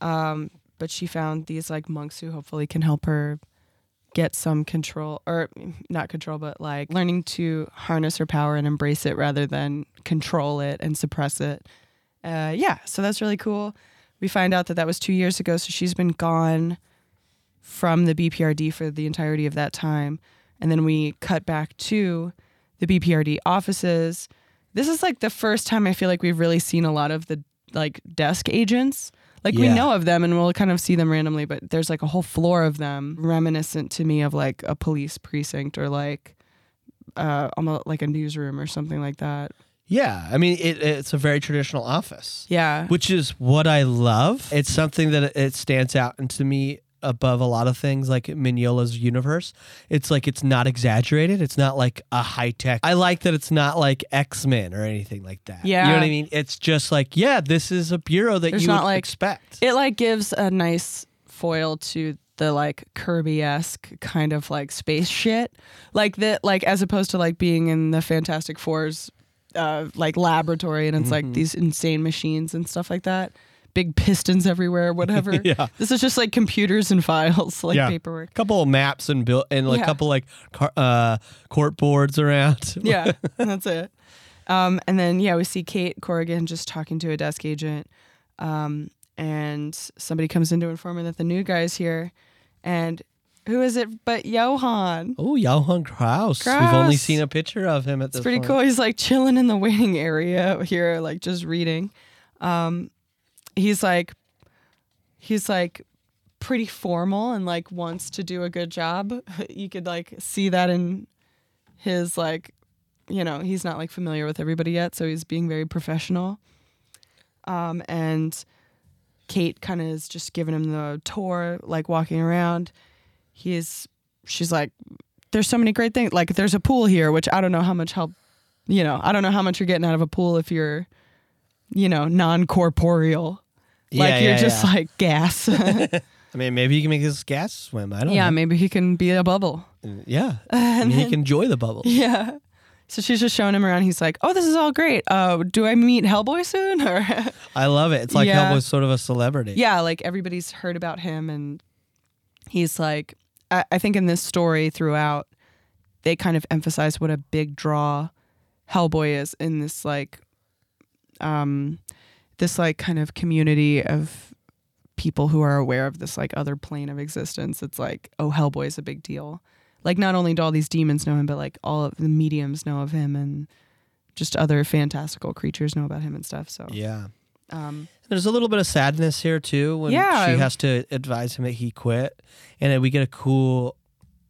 um, but she found these like monks who hopefully can help her get some control, or not control, but like learning to harness her power and embrace it rather than control it and suppress it. Uh, yeah, so that's really cool. We find out that that was two years ago, so she's been gone from the BPRD for the entirety of that time. And then we cut back to the BPRD offices. This is like the first time I feel like we've really seen a lot of the like desk agents. Like we know of them and we'll kind of see them randomly, but there's like a whole floor of them reminiscent to me of like a police precinct or like uh almost like a newsroom or something like that. Yeah, I mean, it, it's a very traditional office, Yeah. which is what I love. It's something that it stands out and to me above a lot of things like Mignola's universe. It's like it's not exaggerated. It's not like a high tech. I like that it's not like X Men or anything like that. Yeah, you know what I mean. It's just like yeah, this is a bureau that There's you would like- expect. It like gives a nice foil to the like Kirby esque kind of like space shit, like that, like as opposed to like being in the Fantastic Four's uh, like laboratory and it's Mm-hmm. like these insane machines and stuff like that, big pistons everywhere, whatever. *laughs* Yeah. This is just like computers and files, like Yeah. paperwork. couple of maps and bill and like a Yeah. couple like car, uh, court boards around. *laughs* yeah, that's it. Um, and then yeah, we see Kate Corrigan just talking to a desk agent, um, and somebody comes in to inform her that the new guy's here, and who is it but Johann? Oh, Johann Kraus. We've only seen a picture of him at It's this pretty point. cool. He's like chilling in the waiting area here, like just reading. Um, he's like, he's like pretty formal and like wants to do a good job. *laughs* You could like see that in his like, you know, he's not like familiar with everybody yet, so he's being very professional. Um, and Kate kind of is just giving him the tour, like walking around. He's, she's like, there's so many great things. Like there's a pool here, which I don't know how much help, you know, I don't know how much you're getting out of a pool if you're, you know, non corporeal. Like Yeah, you're yeah, just yeah. like gas. *laughs* *laughs* I mean, maybe he can make his gas swim. I don't know. yeah, know. maybe he can be a bubble. Yeah. *laughs* I mean, he can enjoy the bubble. Yeah. So she's just showing him around. He's like, "Oh, this is all great. Uh, do I meet Hellboy soon?" Or I love it. It's like Yeah. Hellboy's sort of a celebrity. yeah, like everybody's heard about him, and he's like, I, I think in this story throughout, they kind of emphasize what a big draw Hellboy is in this like, um, this like kind of community of people who are aware of this like other plane of existence. It's like, oh, Hellboy is a big deal. Like not only do all these demons know him, but like all of the mediums know of him, and just other fantastical creatures know about him and stuff. So, Yeah. um, There's a little bit of sadness here too when Yeah. she has to advise him that he quit, and then we get a cool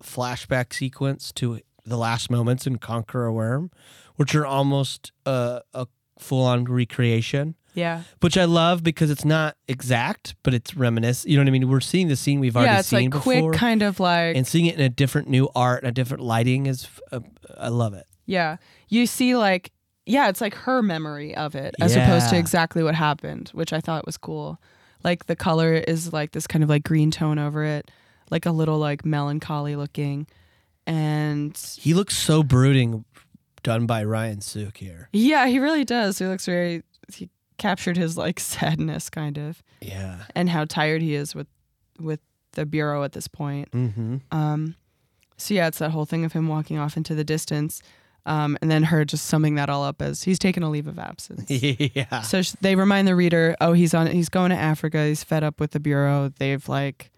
flashback sequence to the last moments in Conqueror Worm, which are almost uh, a full-on recreation. yeah. Which I love because it's not exact, but it's reminiscent. You know what I mean? We're seeing the scene we've already yeah, it's seen like before, quick, kind of like and seeing it in a different new art a different lighting is. Uh, I love it. yeah. You see, like yeah, it's like her memory of it as opposed to exactly what happened, which I thought was cool. Like the color is like this kind of like green tone over it, like a little like melancholy looking, and He looks so brooding, done by Ryan Sook here. yeah, he really does. He looks very. He captured his like *laughs* sadness kind of, Yeah. and how tired he is with with the bureau at this point. Mm-hmm. Um, so yeah, it's that whole thing of him walking off into the distance, um, and then her just summing that all up as he's taken a leave of absence. *laughs* yeah. so sh- they remind the reader, oh, he's on, he's going to Africa. He's fed up with the bureau. They've like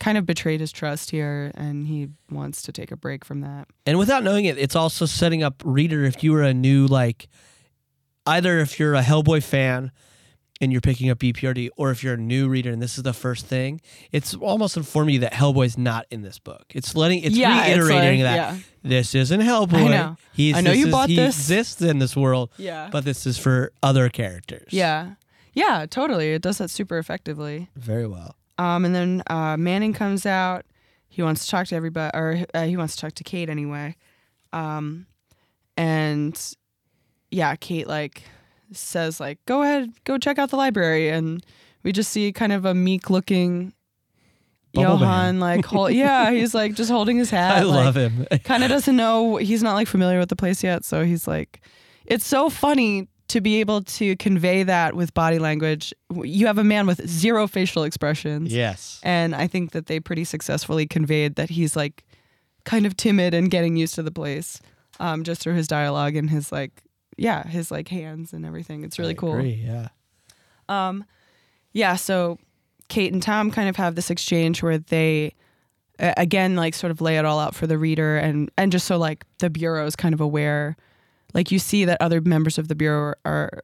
kind of betrayed his trust here, and he wants to take a break from that. And without knowing it, it's also setting up reader if you were a new like either if you're a Hellboy fan and you're picking up BPRD or if you're a new reader and this is the first thing, it's almost informing you that Hellboy's not in this book. It's letting it's Yeah, it's reiterating like- that yeah. this isn't Hellboy. I know. He's, I know you is- bought he this. exists in this world, Yeah. but this is for other characters. Yeah. Yeah, totally. It does that super effectively. Very well. Um, and then uh, Manning comes out. He wants to talk to everybody, or uh, he wants to talk to Kate anyway. Um, and yeah, Kate like says like, "Go ahead, go check out the library," and we just see kind of a meek looking Bubble Johann, like, hold, *laughs* yeah, he's like just holding his hat. I like, love him. kind of doesn't know he's not like familiar with the place yet so he's like it's so funny to be able to convey that with body language you have a man with zero facial expressions yes. and i think that they pretty successfully conveyed that he's like kind of timid and getting used to the place um, just through his dialogue and his like yeah his like hands and everything it's really I cool agree, yeah. um, yeah, so Kate and Tom kind of have this exchange where they again like sort of lay it all out for the reader and and just so like the bureau is kind of aware like you see that other members of the bureau are,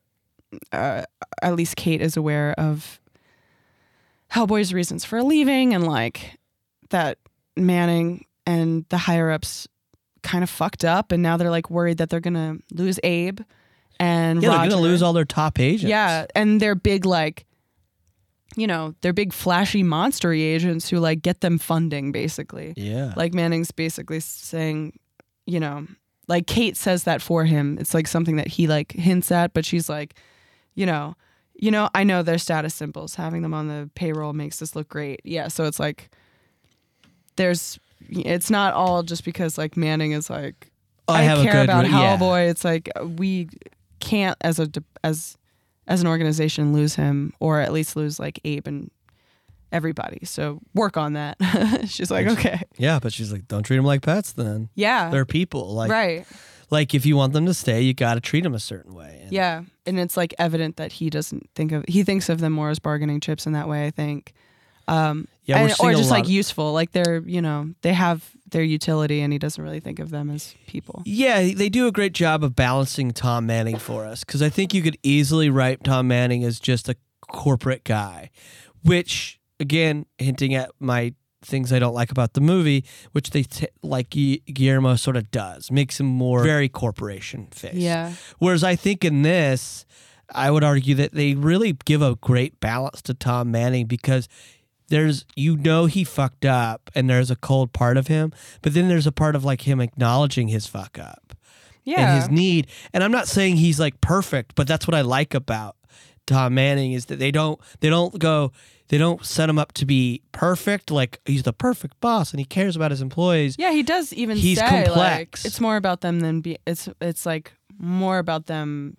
uh, at least Kate is aware of Hellboy's reasons for leaving and like that Manning and the higher ups kind of fucked up and now they're like worried that they're gonna lose Abe and Yeah, they're gonna lose all their top agents. Yeah, and they're big like you know, they're big flashy monstery agents who like get them funding basically. Yeah. Like Manning's basically saying, you know, like Kate says that for him. It's like something that he like hints at, but she's like, you know, you know, I know their status symbols. Having them on the payroll makes this look great. Yeah, so it's like there's it's not all just because like Manning is like oh, I, have a care good about re- yeah. It's like we can't as a as as an organization lose him or at least lose like Abe and everybody. So work on that. *laughs* She's like, okay, Yeah, but she's like, don't treat them like pets. Then yeah, they're people. Like, right, like if you want them to stay, you got to treat them a certain way. And yeah. And it's like evident that he doesn't think of he thinks of them more as bargaining chips in that way. I think. Um, Yeah, and- or just like useful, like they're you know they have their utility, and he doesn't really think of them as people. Yeah, they do a great job of balancing Tom Manning for us because I think you could easily write Tom Manning as just a corporate guy, which again, hinting at my things I don't like about the movie, which they t- like Guillermo sort of does, makes him more very corporation face. Yeah, Whereas I think in this, I would argue that they really give a great balance to Tom Manning because there's you know he fucked up and there's a cold part of him, but then there's a part of like him acknowledging his fuck up yeah, and his need. And I'm not saying he's like perfect, but that's what I like about Tom Manning is that they don't they don't go they don't set him up to be perfect like he's the perfect boss and he cares about his employees. Yeah, he does even He's say complex. like it's more about them than be it's it's like more about them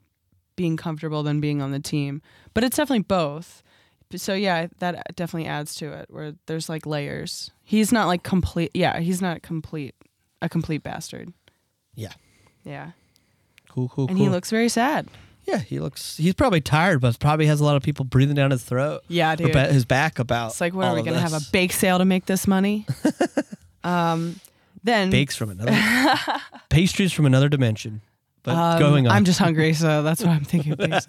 being comfortable than being on the team. But it's definitely both. So yeah, that definitely adds to it where there's like layers. He's not like complete yeah, he's not complete a complete bastard. Yeah. Yeah. Cool, cool, And cool. he looks very sad. Yeah, he looks he's probably tired, but probably has a lot of people breathing down his throat. Yeah, dude. ba- his back about It's like what are we gonna have a bake sale to make this money? *laughs* um then bakes from another *laughs* pastries from another dimension. But Um, going on. I'm just hungry, so that's what I'm *laughs* thinking. of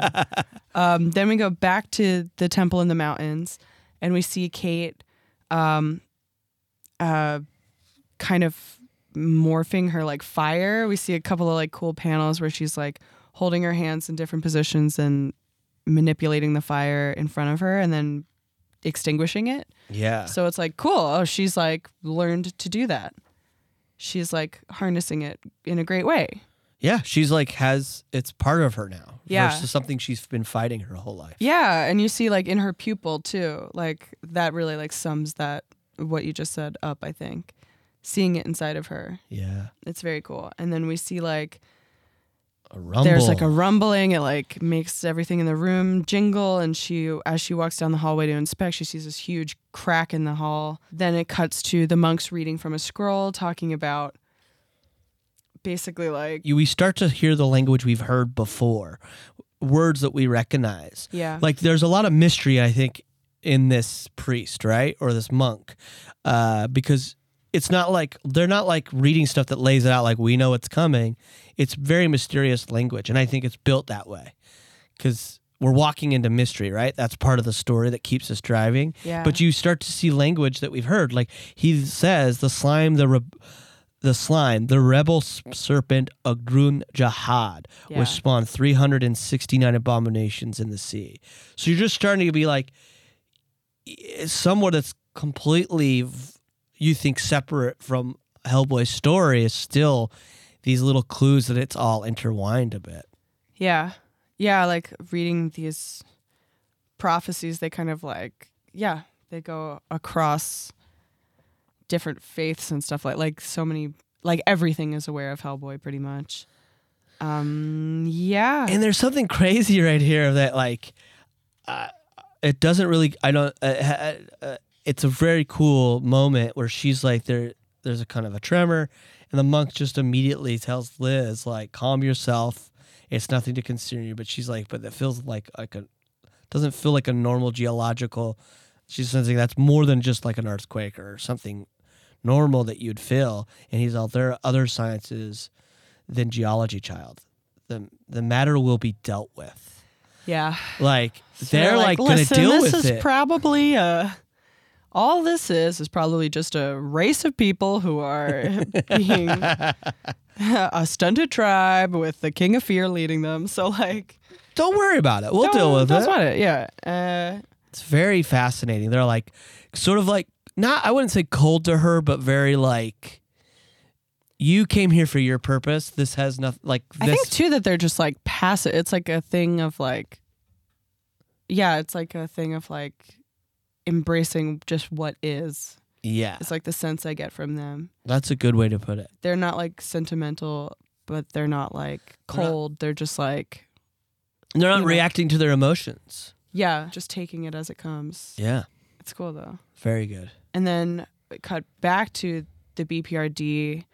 um, then we go back to the temple in the mountains, and we see Kate, um, uh, kind of morphing her like fire. We see a couple of like cool panels where she's like holding her hands in different positions and manipulating the fire in front of her, and then extinguishing it. yeah. So it's like cool. Oh, she's like learned to do that. She's like harnessing it in a great way. Yeah, she's like has it's part of her now. Yeah. Versus something she's been fighting her whole life. Yeah, and you see like in her pupil too. Like that really like sums that what you just said up, I think. Seeing it inside of her. Yeah. It's very cool. And then we see like. There's like a rumbling, it like makes everything in the room jingle and she as she walks down the hallway to inspect, she sees this huge crack in the hall. Then it cuts to the monks reading from a scroll talking about basically like you, we start to hear the language we've heard before, words that we recognize. yeah. Like there's a lot of mystery, I think, in this priest, right, or this monk, uh, because it's not like they're not like reading stuff that lays it out like we know it's coming. It's very mysterious language, and I think it's built that way because we're walking into mystery, right? That's part of the story that keeps us driving. Yeah. But you start to see language that we've heard, like he says, the slime, the re- the slime, the rebel serpent Ogdru Jahad, Yeah. which spawned 369 abominations in the sea. So you're just starting to be like, it's someone that's completely, v- you think, separate from Hellboy's story is still these little clues that it's all intertwined a bit. Yeah. Yeah, like reading these prophecies, they kind of like, yeah, they go across different faiths and stuff like like so many like everything is aware of Hellboy pretty much. Um yeah. And there's something crazy right here that like uh, it doesn't really I don't uh, uh, uh, it's a very cool moment where she's like there there's a kind of a tremor and the monk just immediately tells Liz like calm yourself it's nothing to concern you but she's like but it feels like like a doesn't feel like a normal geological She's sensing that's more than just like an earthquake or something normal that you'd feel. And he's all there are other sciences than geology, child. The the matter will be dealt with. Yeah. Like So they're like, gonna deal this with is it. probably uh all this is is probably just a race of people who are *laughs* being a stunted tribe with the king of fear leading them. So like Don't worry about it. We'll deal with don't it. sweat it. Yeah. Uh, It's very fascinating. They're like sort of like not I wouldn't say cold to her, but very like you came here for your purpose. This has nothing like I think too that they're just like passive. It's like a thing of like, yeah, it's like a thing of like embracing just what is. Yeah. It's like the sense I get from them. That's a good way to put it. They're not like sentimental, but they're not like They're not- cold. They're just like, They're not You know. reacting to their emotions. yeah, just taking it as it comes. Yeah. It's cool though. Very good. And then cut back to the BPRD,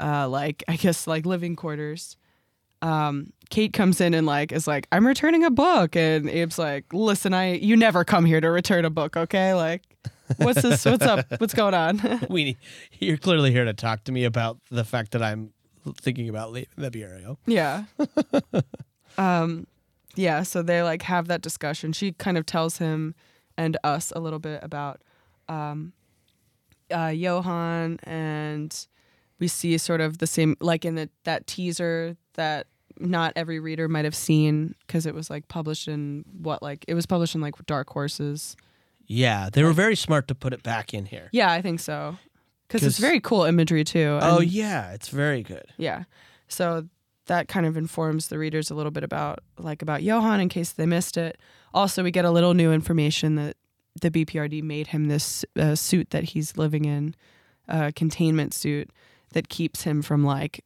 uh, like I guess like living quarters. Um, Kate comes in and like is like, I'm returning a book, and Abe's like, Listen, I you never come here to return a book, okay? Like, what's this? What's up? *laughs* What's going on? *laughs* we you're clearly here to talk to me about the fact that I'm thinking about leaving the bureau. yeah. *laughs* um, yeah. So they like have that discussion. She kind of tells him and us a little bit about um, uh, Johann, and we see sort of the same, like in the, that teaser that not every reader might have seen because it was like published in what, like it was published in like Dark Horses. Yeah, they were very smart to put it back in here. Yeah, I think so. Because it's very cool imagery too. Oh and- yeah, it's very good. Yeah. So that kind of informs the readers a little bit about like about Johann in case they missed it. Also, we get a little new information that the BPRD made him this uh, suit that he's living in, a containment suit that keeps him from like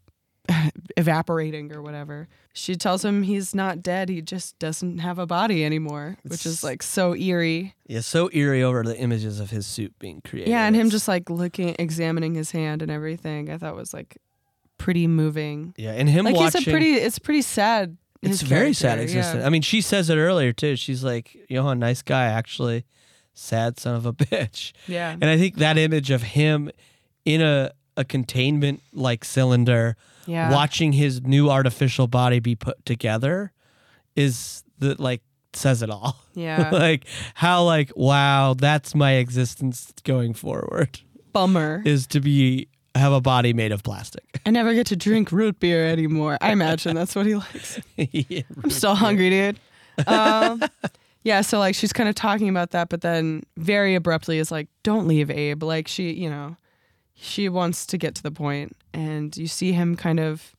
*laughs* evaporating or whatever. She tells him he's not dead, he just doesn't have a body anymore, which is like so eerie. Yeah, so eerie over the images of his suit being created. Yeah, and him just like looking examining his hand and everything. I thought was like pretty moving. yeah, and him like watching. he's a pretty it's pretty sad it's very sad existence. yeah. I mean, she says it earlier too. She's like, "Johann, nice guy, actually, sad son of a *laughs* bitch." yeah And I think that image of him in a a containment like cylinder, yeah. Watching his new artificial body be put together, is the like says it all. *laughs* yeah. Like how like wow, that's my existence going forward. Bummer. Is to be have a body made of plastic. *laughs* i never get to drink root beer anymore. I imagine that's what he likes. *laughs* Yeah, i'm still hungry dude. Um, yeah so like she's kind of talking about that but then very abruptly is like don't leave abe. Like she you know she wants to get to the point and you see him kind of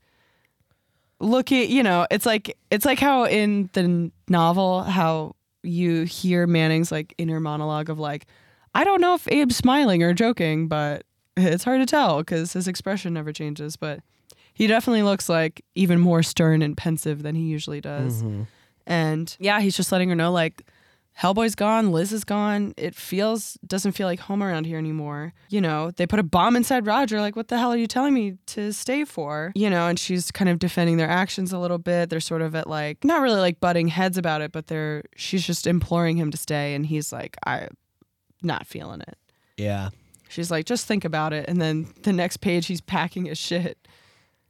looking you know it's like it's like how in the novel how you hear manning's like inner monologue of like i don't know if abe's smiling or joking but it's hard to tell because his expression never changes but he definitely looks like even more stern and pensive than he usually does Mhm. and yeah he's just letting her know like Hellboy's gone, Liz is gone. It feels doesn't feel like home around here anymore. You know, they put a bomb inside Roger. Like, what the hell are you telling me to stay for? You know, and she's kind of defending their actions a little bit. They're sort of at like not really like butting heads about it, but they're she's just imploring him to stay, and he's like, I not feeling it. Yeah. She's like, just think about it. And then the next page, he's packing his shit.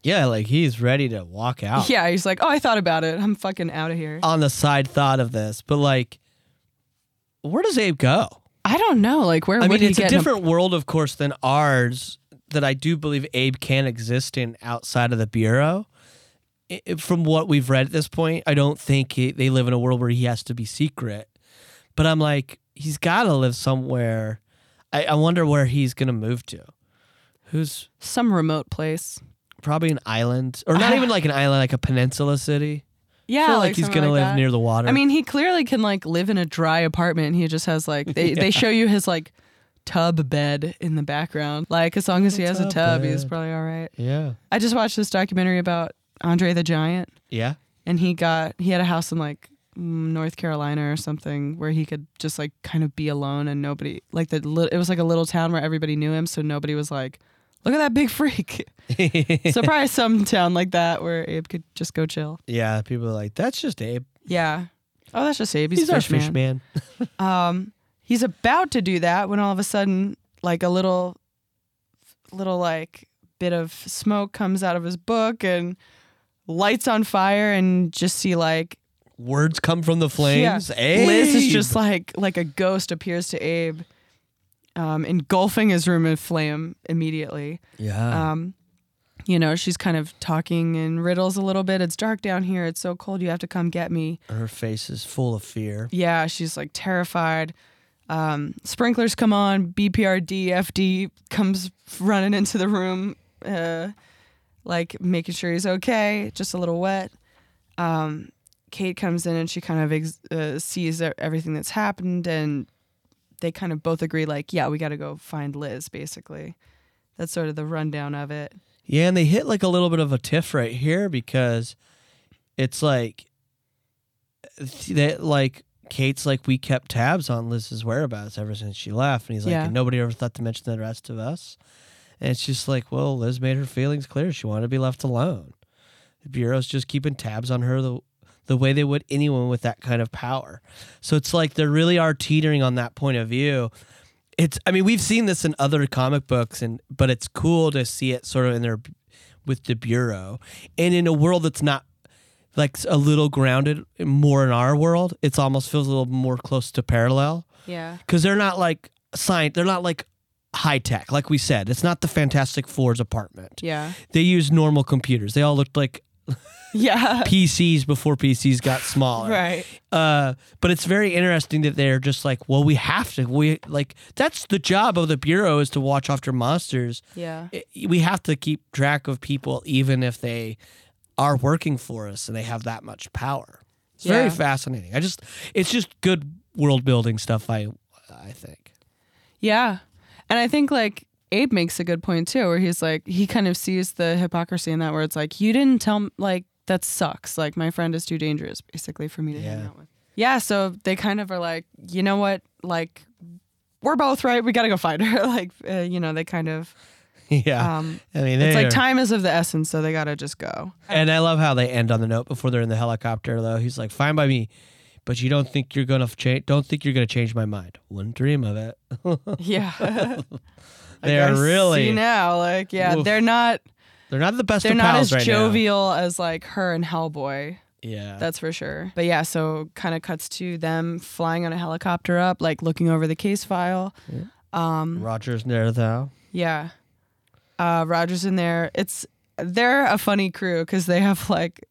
Yeah, like he's ready to walk out. Yeah, he's like, oh, I thought about it. I'm fucking out of here. On the side thought of this, but like, where does Abe go? I don't know. Like, where I would mean, he it's a get in different world, of course, than ours. That I do believe Abe can exist in outside of the bureau. I- from what we've read at this point, I don't think he, they live in a world where he has to be secret. But I'm like, he's got to live somewhere. I, I wonder where he's gonna move to. Who's some remote place. probably an island, or not *sighs* even like an island, like a peninsula city. Yeah, I feel like, he's gonna like live that. near the water. I mean, he clearly can like live in a dry apartment. He just has like they they *laughs* show you his like tub bed in the background. Like as long as he has a Tub tub, he's probably all right. yeah, I just watched this documentary about Andre the Giant, yeah. and he got he had a house in like North Carolina or something where he could just like kind of be alone and nobody like the it was like a little town where everybody knew him, so nobody was like, look at that big freak. *laughs* so probably some town like that where Abe could just go chill. yeah, people are like, that's just Abe. Yeah. Oh, that's just Abe. He's, He's, a our fish fish man. man. *laughs* Um, he's about to do that when all of a sudden, like a little, little like bit of smoke comes out of his book and lights on fire, and just see like Words come from the flames. yeah, Liz is just like like a ghost appears to Abe, um, engulfing his room in flame immediately. yeah. Um, you know, she's kind of talking in riddles a little bit. It's dark down here. It's so cold. You have to come get me. Her face is full of fear. Yeah, she's like terrified. Um, sprinklers come on. BPRD, FD comes running into the room, uh, like making sure he's okay, just a little wet. Um, Kate comes in and she kind of ex- uh, sees everything that's happened, and they kind of both agree, like, yeah, we got to go find Liz, basically. That's sort of the rundown of it. Yeah, and they hit like a little bit of a tiff right here because it's like that like Kate's like we kept tabs on Liz's whereabouts ever since she left, and he's like, Yeah. and nobody ever thought to mention the rest of us. And it's just like, well, Liz made her feelings clear. She wanted to be left alone. The bureau's just keeping tabs on her the the way they would anyone with that kind of power. So it's like they really are teetering on that point of view. It's I mean we've seen this in other comic books and but it's cool to see it sort of in there with the bureau and in a world that's not like a little grounded more in our world. It's almost feels a little more close to parallel Yeah. because they're not like science. They're not like high tech. Like we said, it's not the Fantastic Four's apartment. Yeah. They use normal computers. They all looked like *laughs* Yeah. PCs before PCs got smaller. right. Uh, but it's very interesting that they're just like, well, we have to. We like that's the job of the bureau is to watch after monsters. Yeah. I- We have to keep track of people, even if they are working for us and they have that much power. It's very fascinating. I just, it's just good world building stuff. I, I think. Yeah. And I think like Abe makes a good point too, where he's like, he kind of sees the hypocrisy in that, where it's like, you didn't tell like, that sucks. Like, my friend is too dangerous, basically, for me to hang Yeah. out with. Yeah. So they kind of are like, you know what? Like, we're both right. We got to go find her. *laughs* like, uh, you know, they kind of, *laughs* yeah. um, I mean, it's like are- time is of the essence. So they got to just go. And I love how they end on the note before they're in the helicopter. Though he's like, "Fine by me, but you don't think you're gonna change? Don't think you're gonna change my mind? Wouldn't dream of it." *laughs* Yeah. They Like, are I really- See now, like, yeah, Oof. they're not, They're not the best they're not as right jovial as like her and Hellboy. Yeah, That's for sure. But yeah, so kind of cuts to them flying on a helicopter up, like looking over the case file. Um, Roger's there though. yeah. Uh, Roger's in there. It's they're a funny crew because they have like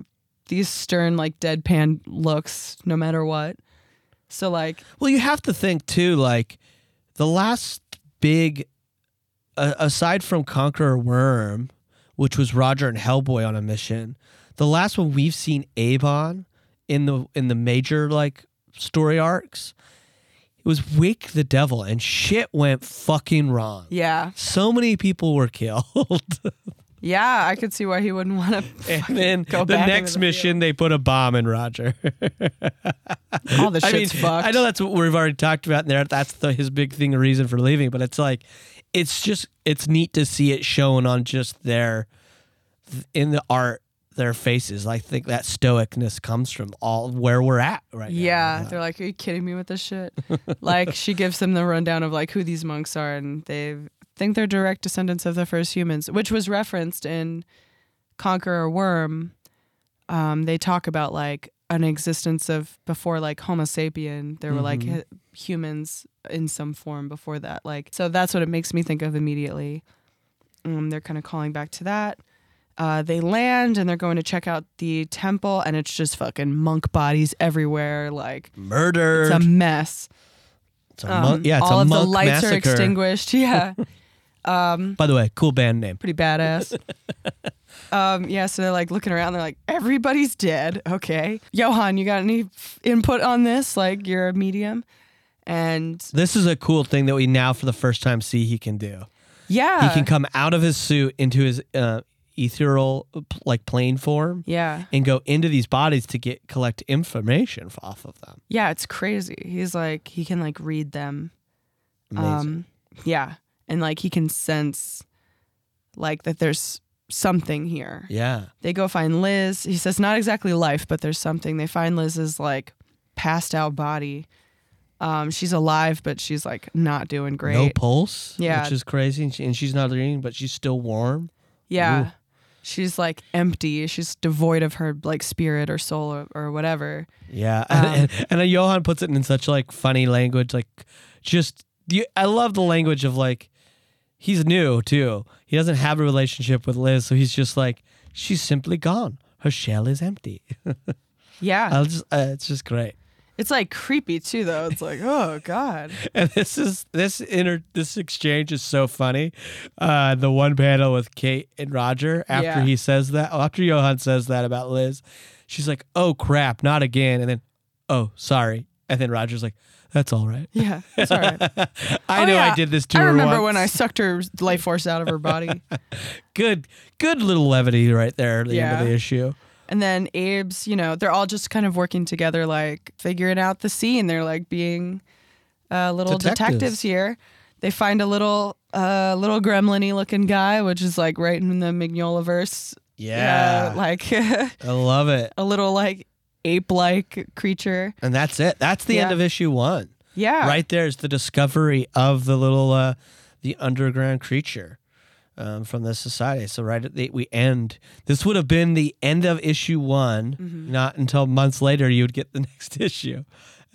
these stern, like deadpan looks, no matter what. So like, Well, you have to think too. Like the last big, uh, aside from Conqueror Worm, which was Roger and Hellboy on a mission, the last one we've seen Avon in the in the major like story arcs, it was Wake the Devil, and shit went fucking wrong. yeah, So many people were killed. *laughs* yeah, I could see why he wouldn't want to. and *laughs* then Go the next the mission, they put a bomb in Roger. *laughs* All the I shit's mean, fucked. I know that's what we've already talked about there. That's the, his big thing, a reason for leaving. But it's like, it's just, it's neat to see it shown on just their, in the art, their faces. I think that stoicness comes from all where we're at right now. Yeah, they're like, "Are you kidding me with this shit?" *laughs* like she gives them the rundown of like who these monks are, and they think they're direct descendants of the first humans, which was referenced in Conqueror Worm. Um, they talk about like an existence of before like Homo sapien. There were like Mhm. humans in some form before that. Like so, that's what it makes me think of immediately. Um, they're kind of calling back to that. Uh, they land and they're going to check out the temple, and it's just fucking monk bodies everywhere. Like murder. it's a mess. It's a Um, monk. Yeah, it's all a of the lights are extinguished. *laughs* Yeah, *laughs* um, By the way, cool band name. pretty badass. *laughs* um, yeah, so they're like looking around. They're like, everybody's dead. Okay, Johann, you got any f- input on this? Like, you're a medium, and This is a cool thing that we now, for the first time, see he can do. yeah, he can come out of his suit into his uh, ethereal, like plane form. yeah, and go into these bodies to get collect information off of them. yeah. It's crazy. He's like, he can like read them. Amazing. Um, yeah, and like he can sense, like that there's something here. yeah. They go find Liz. He says not exactly life, but there's something. They find Liz's like passed out body. Um, she's alive, but she's like not doing great. No pulse. Yeah. which is crazy, and, she, and she's not eating, but she's still warm. Yeah. Ooh. She's like empty. She's devoid of her like spirit or soul or, or whatever. Yeah, *laughs* Um, and, and, and Johann puts it in such like funny language, like just you. I love the language of like he's new too. He doesn't have a relationship with Liz, so he's just like she's simply gone. Her shell is empty. *laughs* Yeah. I'll just, uh, it's just great. it's like creepy too though. It's like, oh God. *laughs* And this is this inter this exchange is so funny. Uh, the one panel with Kate and Roger after Yeah. he says that, after Johann says that about Liz, she's like, "Oh crap, not again!" And then, "Oh, sorry." And then Roger's like, "That's all right." Yeah. It's all right. *laughs* I Oh, know I did this to I her. remember once. when I sucked her life force out of her body. *laughs* good, good little levity right there at the end Yeah. of the issue. And then Abe's, you know, they're all just kind of working together, like figuring out the scene. They're like being uh, little Detectives. detectives. here. They find a little, uh, little gremlin-y looking guy, which is like right in the Mignola verse. Yeah, like *laughs* I love it. a little like ape-like creature. And that's it. That's the end of issue one. Yeah. right there's the discovery of the little uh the underground creature um, from the society so right at the we end this would have been the end of issue one Mm-hmm. not until months later you would get the *laughs* next issue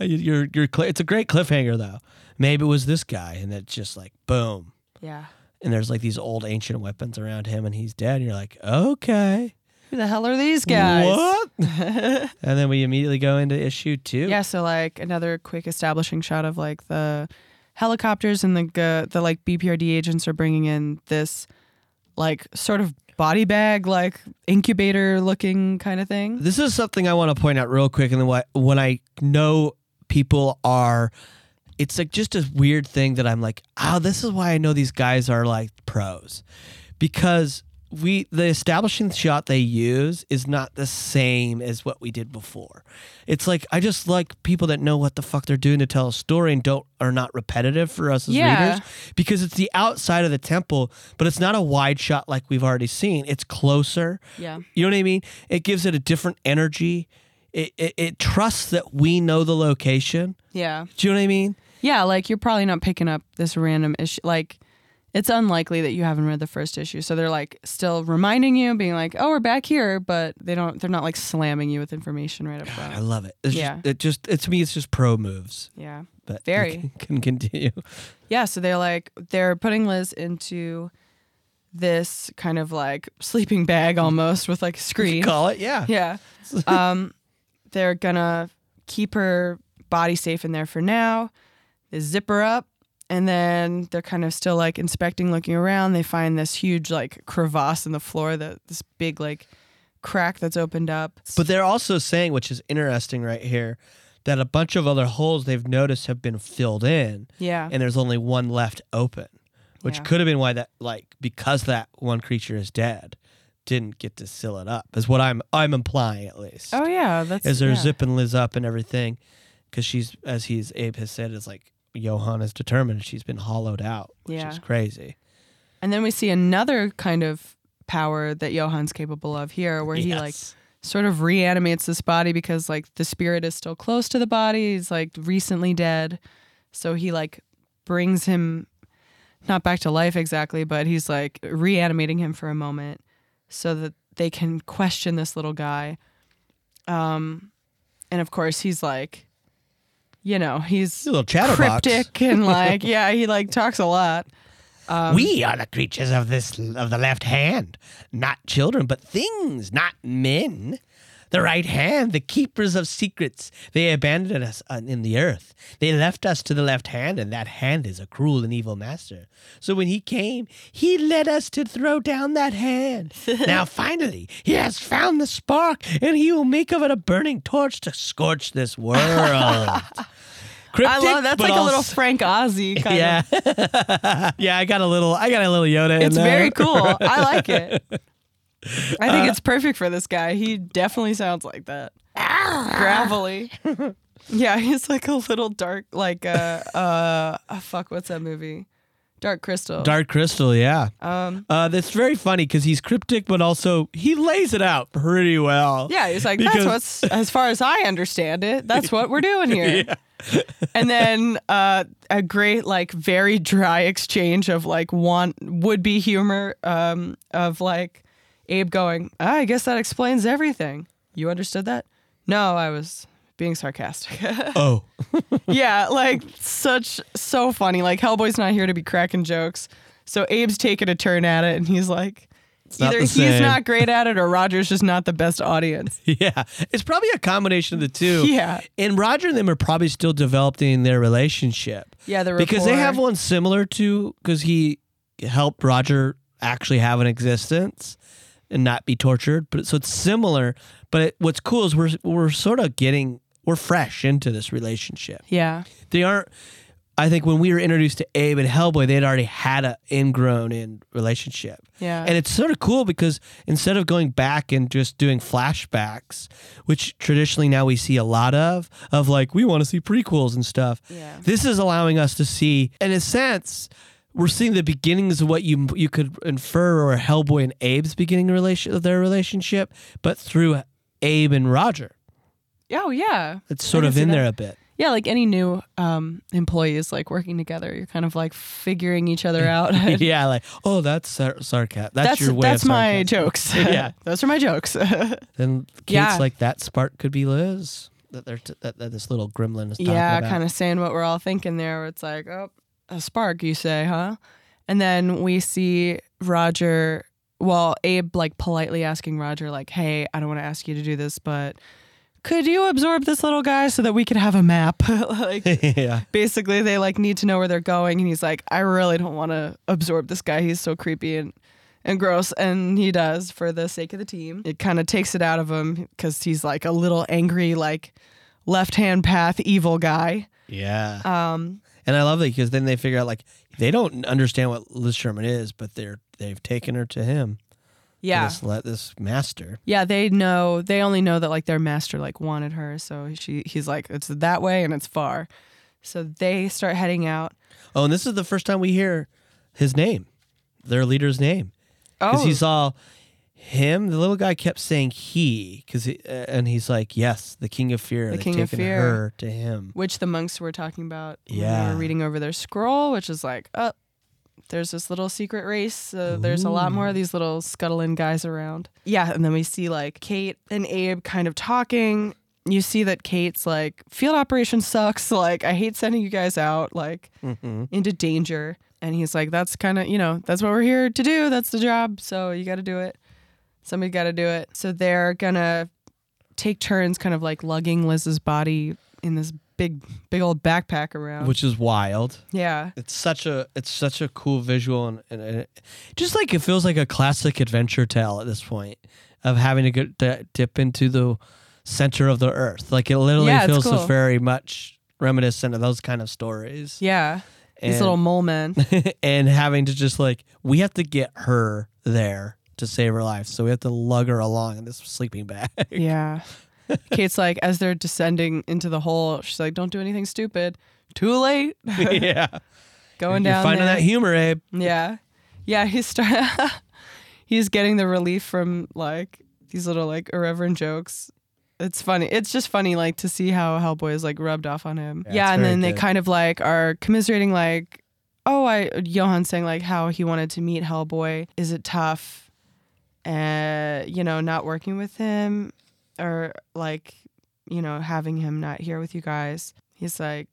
Uh, you- you're you're it's a great cliffhanger though maybe it was this guy and it's just like boom Yeah. and there's like these old ancient weapons around him and he's dead and you're like okay Who the hell are these guys? what *laughs* and then we immediately go into issue two Yeah, so like another quick establishing shot of like the helicopters and the uh, the like BPRD agents are bringing in this like sort of body bag like incubator looking kind of thing. This is something I want to point out real quick, and then what when I know people are, it's like just a weird thing that I'm like, oh, this is why I know these guys are like pros, because we the establishing shot they use is not the same as what we did before. It's like I just like people that know what the fuck they're doing to tell a story and don't are not repetitive for us as Yeah. readers because it's the outside of the temple, but it's not a wide shot like we've already seen. It's closer. Yeah. You know what I mean? It gives it a different energy. It, it, it trusts that we know the location. Yeah. Do you know what I mean? Yeah, like you're probably not picking up this random issue like it's unlikely that you haven't read the first issue. So they're like still reminding you, being like, "Oh, we're back here," but they don't. They're not like slamming you with information right up I front. I love it. It's Yeah. just, it just it, to me it's just pro moves. Yeah. But Very. can, can continue. Yeah, so they're like they're putting Liz into this kind of like sleeping bag almost with like a screen. Call it, yeah. Yeah. *laughs* Um they're gonna keep her body safe in there for now. They zip her up and then they're kind of still like inspecting, looking around. They find this huge like crevasse in the floor, that this big like crack that's opened up. But they're also saying, which is interesting right here, that a bunch of other holes they've noticed have been filled in, yeah. and there's only one left open, which Yeah. could have been why that, like, because that one creature is dead, didn't get to seal it up. Is what I'm I'm implying at least. oh yeah, that's as they're yeah. zipping Liz up and everything, because she's as he's Abe has said is like Johann is determined she's been hollowed out, which Yeah. is crazy. And then we see another kind of power that Johann's capable of here, where he like sort of reanimates this body because like the spirit is still close to the body. He's like recently dead. So he like brings him not back to life exactly, but he's like reanimating him for a moment so that they can question this little guy. Um and of course he's like you know, he's He's a little chatterbox. cryptic and like yeah, he like talks a lot. Um, we are the creatures of this of the left hand, not children, but things, not men. The right hand, the keepers of secrets. They abandoned us in the earth. They left us to the left hand, and that hand is a cruel and evil master. So when he came, he led us to throw down that hand. *laughs* now finally, he has found the spark, and he will make of it a burning torch to scorch this world. Cryptic, *laughs* I love that's like a little Frank Ozzy *laughs* kind yeah, of. yeah. I got a little. I got a little Yoda. in It's very cool. I like it. I Uh, think it's perfect for this guy. He definitely sounds like that. Gravelly. Yeah, he's like a little dark, like uh, uh, uh, fuck, what's that movie? Dark Crystal. Dark Crystal, yeah. Um, Uh, that's very funny because he's cryptic, but also he lays it out pretty well. yeah, he's like, Because- that's what's, as far as I understand it, that's what we're doing *laughs* here. yeah. and then uh, a great, like, very dry exchange of like want would be humor um, of like Abe going, "Ah, I guess that explains everything. You understood that? No, I was being sarcastic. *laughs* Oh, yeah, like such so funny. Like Hellboy's not here to be cracking jokes. So Abe's taking a turn at it and he's like not either the he's same. not great at it or Roger's just not the best audience. *laughs* yeah. It's probably a combination of the two. Yeah. And Roger and them are probably still developing their relationship. Yeah, the because they have one similar to because he helped Roger actually have an existence and not be tortured. But so it's similar. But it, what's cool is we're we're sort of getting we're fresh into this relationship. Yeah. They aren't. I think when we were introduced to Abe and Hellboy, they'd already had a ingrown in relationship. Yeah. And it's sort of cool because instead of going back and just doing flashbacks, which traditionally now we see a lot of, of like, we want to see prequels and stuff, Yeah. this is allowing us to see, in a sense, we're seeing the beginnings of what you you could infer or Hellboy and Abe's beginning relation of their relationship, but through Abe and Roger. Oh yeah. It's sort of in that. there a bit. Yeah, like any new um, employees like working together, you're kind of like figuring each other *laughs* out. yeah, like, oh, that's sar- sarcasm. That's, that's your way that's my jokes. *laughs* *laughs* Yeah. those are my jokes. Then Kate's Yeah. like, that spark could be Liz. That they're t- that, that this little gremlin is talking yeah, about. kind of saying what we're all thinking there. Where it's like, oh, a spark, you say, huh? And then we see Roger. Well, Abe like politely asking Roger, like, "Hey, I don't want to ask you to do this, but could you absorb this little guy so that we could have a map?" *laughs* like, *laughs* yeah. basically, they like need to know where they're going, and he's like, "I really don't want to absorb this guy. He's so creepy and." And gross, and he does for the sake of the team. It kind of takes it out of him because he's like a little angry, like left hand path evil guy. Yeah. Um, and I love that because then they figure out like they don't understand what Liz Sherman is, but they're they've taken her to him. yeah, This let this master. yeah. They know. They only know that like their master like wanted her, so she he's like it's that way and it's far. So they start heading out. Oh, and this is the first time we hear his name, their leader's name, because Oh, he saw him. The little guy kept saying he, because he, uh, and he's like, yes, the King of Fear. The They've King of taken Fear. her to him. which the monks were talking about. when they Yeah. were reading over their scroll, which is like, oh, there's this little secret race. Uh, there's a lot more of these little scuttling guys around. Yeah, and then we see like Kate and Abe kind of talking. You see that Kate's like, field operation sucks. Like, I hate sending you guys out like Mm-hmm. into danger. And he's like, that's kind of, you know, that's what we're here to do. That's the job. So you got to do it. Somebody got to do it. So they're gonna take turns, kind of like lugging Liz's body in this big, big old backpack around. Which is wild. yeah, It's such a it's such a cool visual and, and, and it, just like it feels like a classic adventure tale at this point of having to go to dip into the center of the earth. Like it literally Yeah, feels cool. very much reminiscent of those kind of stories. yeah. These And- little mole men. *laughs* and having to just like we have to get her there to save her life, so we have to lug her along in this sleeping bag. yeah. *laughs* Kate's like, as they're descending into the hole, she's like, "Don't do anything stupid." Too late. *laughs* *laughs* yeah, Going You're down finding there. that humor, Abe. Yeah. Yeah, he's start he's getting the relief from like these little like irreverent jokes. It's funny. It's just funny like to see how Hellboy is like rubbed off on him. Yeah, Yeah, and then they kind of like are commiserating like oh, I Johann saying like how he wanted to meet Hellboy. Is it tough? Uh, you know, not working with him or like, you know, having him not here with you guys. He's like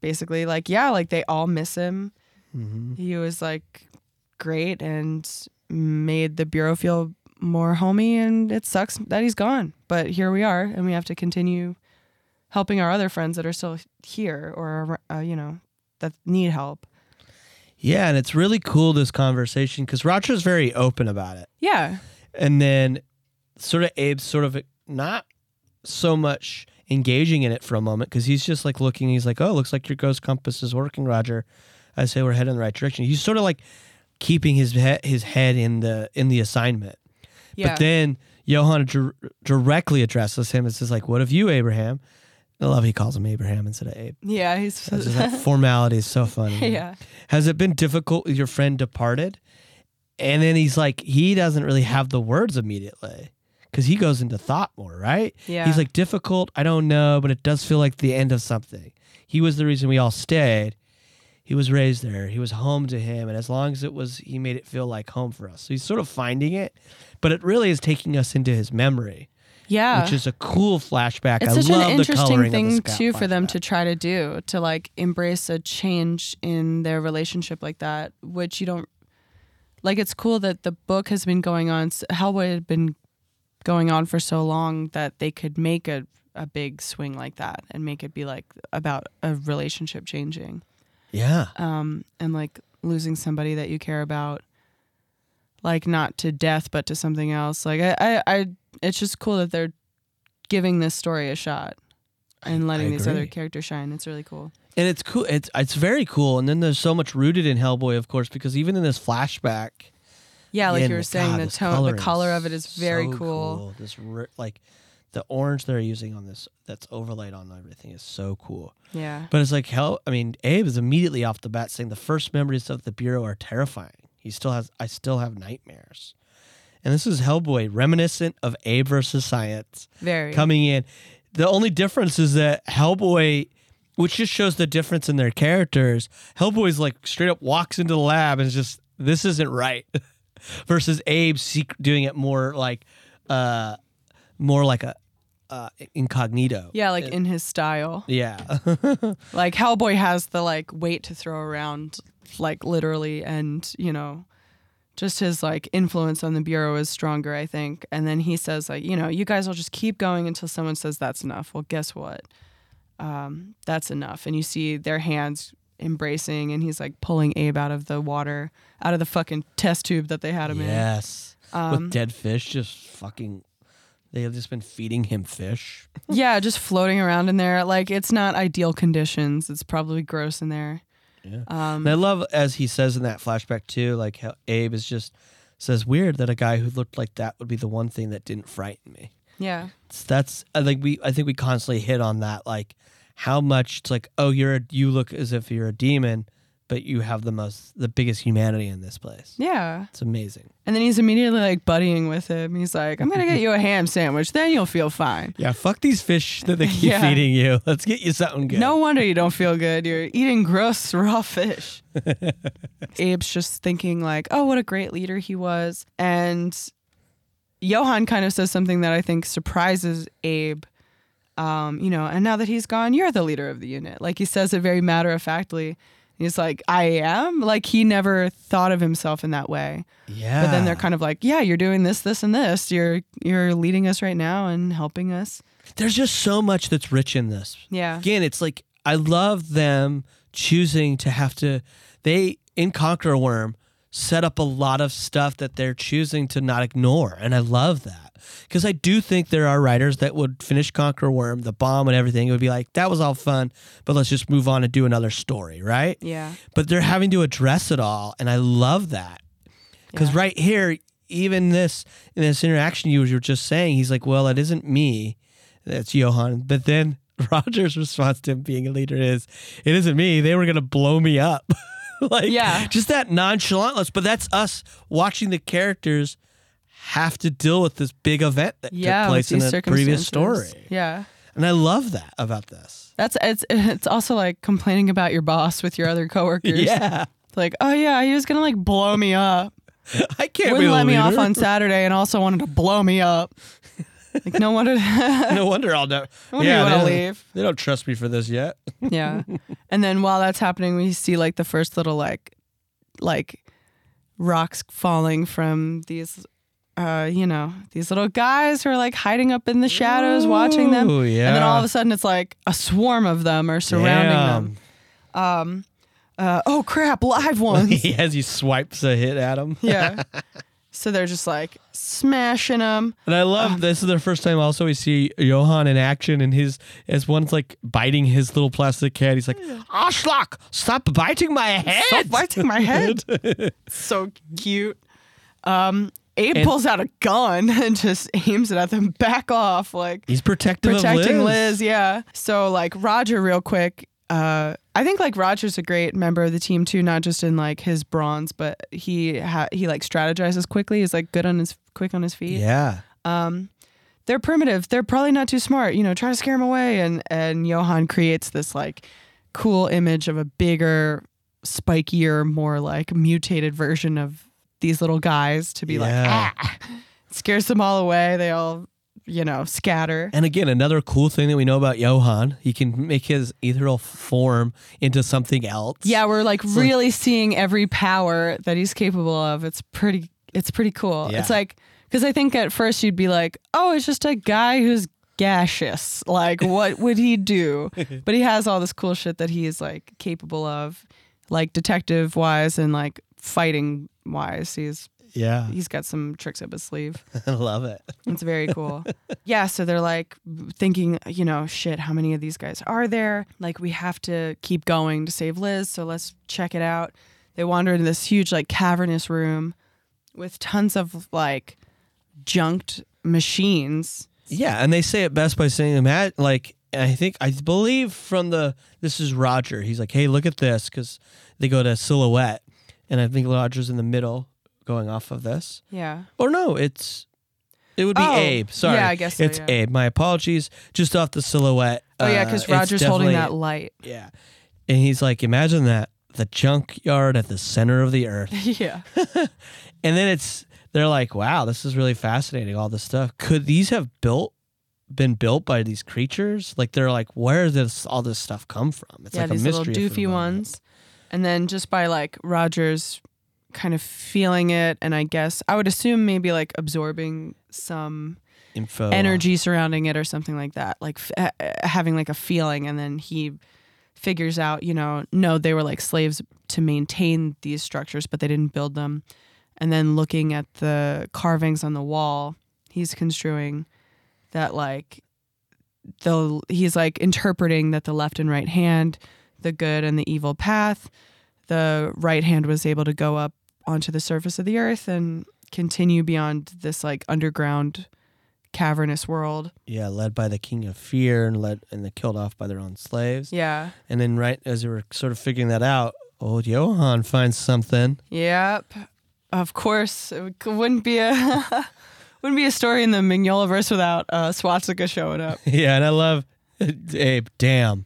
basically like, yeah, like they all miss him Mm-hmm. he was like great and made the bureau feel more homey and it sucks that he's gone but here we are and we have to continue helping our other friends that are still here or uh, you know that need help Yeah, and it's really cool this conversation because Roger's very open about it. yeah and then sort of Abe's sort of not so much engaging in it for a moment because he's just like looking. He's like, "Oh, looks like your ghost compass is working, Roger." I say we're heading in the right direction. He's sort of like keeping his he- his head in the in the assignment. yeah But then Johann dir- directly addresses him and says, "Like, what of you, Abraham?" I love he calls him Abraham instead of Abe. Yeah, he's That's just that formality is so funny. *laughs* yeah. Has it been difficult with your friend departed? And then he's like, he doesn't really have the words immediately because he goes into thought more, right? Yeah. He's like, difficult, I don't know, but it does feel like the end of something. He was the reason we all stayed. He was raised there. He was home to him. And as long as it was, he made it feel like home for us. So he's sort of finding it, but it really is taking us into his memory, Yeah. which is a cool flashback. it's I such love an the interesting thing of the scout too for them to try to do to like embrace a change in their relationship like that which you don't like it's cool that the book has been going on hellboy had been going on for so long that they could make a, a big swing like that and make it be like about a relationship changing. Yeah. um and like losing somebody that you care about like not to death but to something else. Like i i, I it's just cool that they're giving this story a shot and letting these other characters shine. It's really cool and it's cool. It's it's very cool. And then there's so much rooted in Hellboy, of course, because even in this flashback, yeah like you were saying God, the this tone the color of it is very so cool. This ri- like the orange they're using on this that's overlaid on everything is so cool. yeah But it's like hell. I mean, Abe is immediately off the bat saying the first memories of the bureau are terrifying. He still has. I still have nightmares. And this is Hellboy, reminiscent of Abe versus Science very coming in. The only difference is that Hellboy, which just shows the difference in their characters, Hellboy's like straight up walks into the lab and is just this isn't right, *laughs* versus Abe doing it more like, uh, more like a uh, incognito. yeah like in his style. Yeah. *laughs* like hellboy has the like weight to throw around like literally and you know just his like influence on the bureau is stronger i think. And then he says like you know you guys will just keep going until someone says that's enough. Well guess what um, that's enough and you see their hands embracing and he's like pulling abe out of the water out of the fucking test tube that they had him in yes. Um, With dead fish, just fucking. They have just been feeding him fish. *laughs* yeah just floating around in there like it's not ideal conditions it's probably gross in there Yeah. um, And I love as he says in that flashback too, like how Abe is just says weird that a guy who looked like that would be the one thing that didn't frighten me. Yeah that's uh, I think we I think we constantly hit on that like how much it's like oh you're a, you look as if you're a demon, but you have the most the biggest humanity in this place. yeah It's amazing. And then he's immediately like buddying with him. He's like, I'm gonna get you a *laughs* ham sandwich, then you'll feel fine. Yeah, fuck these fish that they keep *laughs* Yeah. feeding you. Let's get you something good. No wonder you don't feel good. You're eating gross *laughs* raw fish. Abe's just thinking like, oh, what a great leader he was. And Johann kind of says something that I think surprises Abe. Um, you know, and now that he's gone, you're the leader of the unit. Like he says it very matter of factly. He's like, I am. Like he never thought of himself in that way. Yeah. But then they're kind of like, yeah, you're doing this, this, and this. You're you're leading us right now and helping us. There's just so much that's rich in this. Yeah. Again, it's like I love them choosing to have to they in Conqueror Worm set up a lot of stuff that they're choosing to not ignore. And I love that. Because I do think there are writers that would finish Conqueror Worm, the bomb and everything. It would be like, that was all fun, but let's just move on and do another story, right? Yeah. But they're having to address it all. And I love that. Because Yeah. right here, even this in this interaction you were just saying, he's like, "Well, it isn't me, that's Johann." But then *laughs* Roger's response to him being a leader is, "It isn't me. They were gonna blow me up." *laughs* *laughs* like, Yeah. just that nonchalantness. But that's us watching the characters have to deal with this big event that Yeah. took place in these a previous story. Yeah. and I love that about this. That's it's it's also like complaining about your boss with your other coworkers. *laughs* Yeah, Like, oh yeah, he was gonna like blow me up. *laughs* I can't Wouldn't the let me off on Saturday and also wanted to blow me up. Like no wonder no no wonder I'll never. *laughs* wonder yeah, you they wanna don't- leave. They don't trust me for this yet. *laughs* Yeah. And then while that's happening, we see like the first little like like rocks falling from these uh, you know, these little guys who are like hiding up in the shadows watching them. Ooh, yeah. And then all of a sudden it's like a swarm of them are surrounding them. Um uh, oh crap, live ones. *laughs* He as he swipes a hit at him. yeah. So they're just like smashing them. And I love this is the first time also we see Johann in action and his as one's like biting his little plastic cat. He's like, Ashlock, stop biting my head. Stop biting my head. *laughs* so cute. Um, Abe And- pulls out a gun *laughs* and just aims it at them. Back off, like He's protective protecting of Liz. Yeah. So like Roger, real quick. Uh, I think like Roger's a great member of the team too, not just in like his bronze, but he ha- he like strategizes quickly. He's like good on his quick on his feet. Yeah. Um, they're primitive. They're probably not too smart. You know, try to scare them away. And and Johann creates this like cool image of a bigger, spikier, more like mutated version of these little guys to be like Yeah. ah, scares them all away. They all you know scatter. And again, another cool thing that we know about Johann, he can make his ethereal form into something else. Yeah, we're like like- really seeing every power that he's capable of. It's pretty. It's pretty cool. Yeah. It's like because I think at first you'd be like, oh, it's just a guy who's gaseous. Like, what *laughs* would he do? But he has all this cool shit that he is like capable of, like detective wise and like fighting wise. He's Yeah. he's got some tricks up his sleeve. *laughs* I love it. It's very cool. *laughs* yeah, so they're like thinking, you know, shit, how many of these guys are there? Like, we have to keep going to save Liz, so let's check it out. They wander into this huge, like, cavernous room with tons of, like, junked machines. Yeah, and they say it best by saying, "Imagine like I think I believe from the this is Roger. He's like, "Hey, look at this," because they go to silhouette, and I think Roger's in the middle, going off of this. Yeah. Or no, it's it would be Oh, Abe. Sorry, yeah, I guess so, it's yeah. Abe. My apologies. Just off the silhouette. Oh, yeah, uh, because it's Roger's holding that light. Yeah, and he's like, imagine that the junkyard at the center of the earth, *laughs* yeah. *laughs* and then it's they're like, wow, this is really fascinating. All this stuff. Could these have built? Been built by these creatures, like they're like, where does all this stuff come from? It's yeah, like these a mystery little for the doofy ones. And then just by, like, Roger's kind of feeling it, and I guess I would assume maybe, like, absorbing some info. energy surrounding it or something like that like f- uh, having like a feeling and then he figures out you know no they were like slaves to maintain these structures but they didn't build them. And then looking at the carvings on the wall he's construing that like the he's like interpreting that the left and right hand the good and the evil path the right hand was able to go up onto the surface of the earth and continue beyond this like underground cavernous world. Yeah, led by the king of fear and led and they killed off by their own slaves. Yeah. And then right as they were sort of figuring that out, old Johann finds something. Yep. Of course, it wouldn't be a *laughs* wouldn't be a story in the Mignolaverse without uh, Swastika showing up. *laughs* yeah, and I love *laughs* Abe. Damn.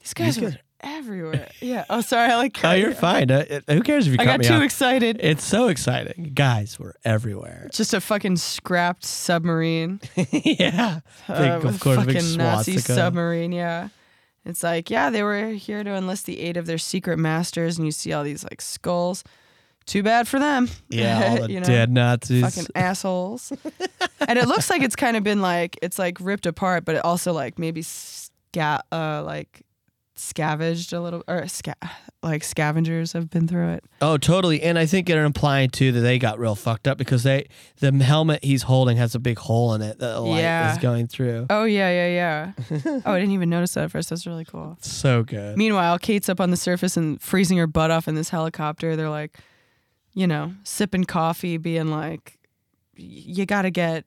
These guys These are guys- everywhere. Yeah. Oh, sorry. I like. Oh, you're you. fine. Uh, it- who cares if you I got too off? excited. it's so exciting. Guys, we're everywhere. Just a fucking scrapped submarine. *laughs* yeah. Big, uh, of course, fucking Nazi submarine. Yeah. It's like, yeah, they were here to enlist the aid of their secret masters, and you see all these like skulls. Too bad for them. Yeah, *laughs* all the You know? dead Nazis. fucking assholes. and it looks like it's kind of been like it's like ripped apart, but it also like maybe sca- uh like scavenged a little or sca- like scavengers have been through it. Oh, totally. And I think they're implying too that they got real fucked up because they the helmet he's holding has a big hole in it that the light Yeah. is going through. Oh yeah, yeah, yeah. *laughs* oh, I didn't even notice that at first. That's really cool. So good. Meanwhile, Kate's up on the surface and freezing her butt off in this helicopter. They're like, you know, sipping coffee, being like, "Y- you got to get,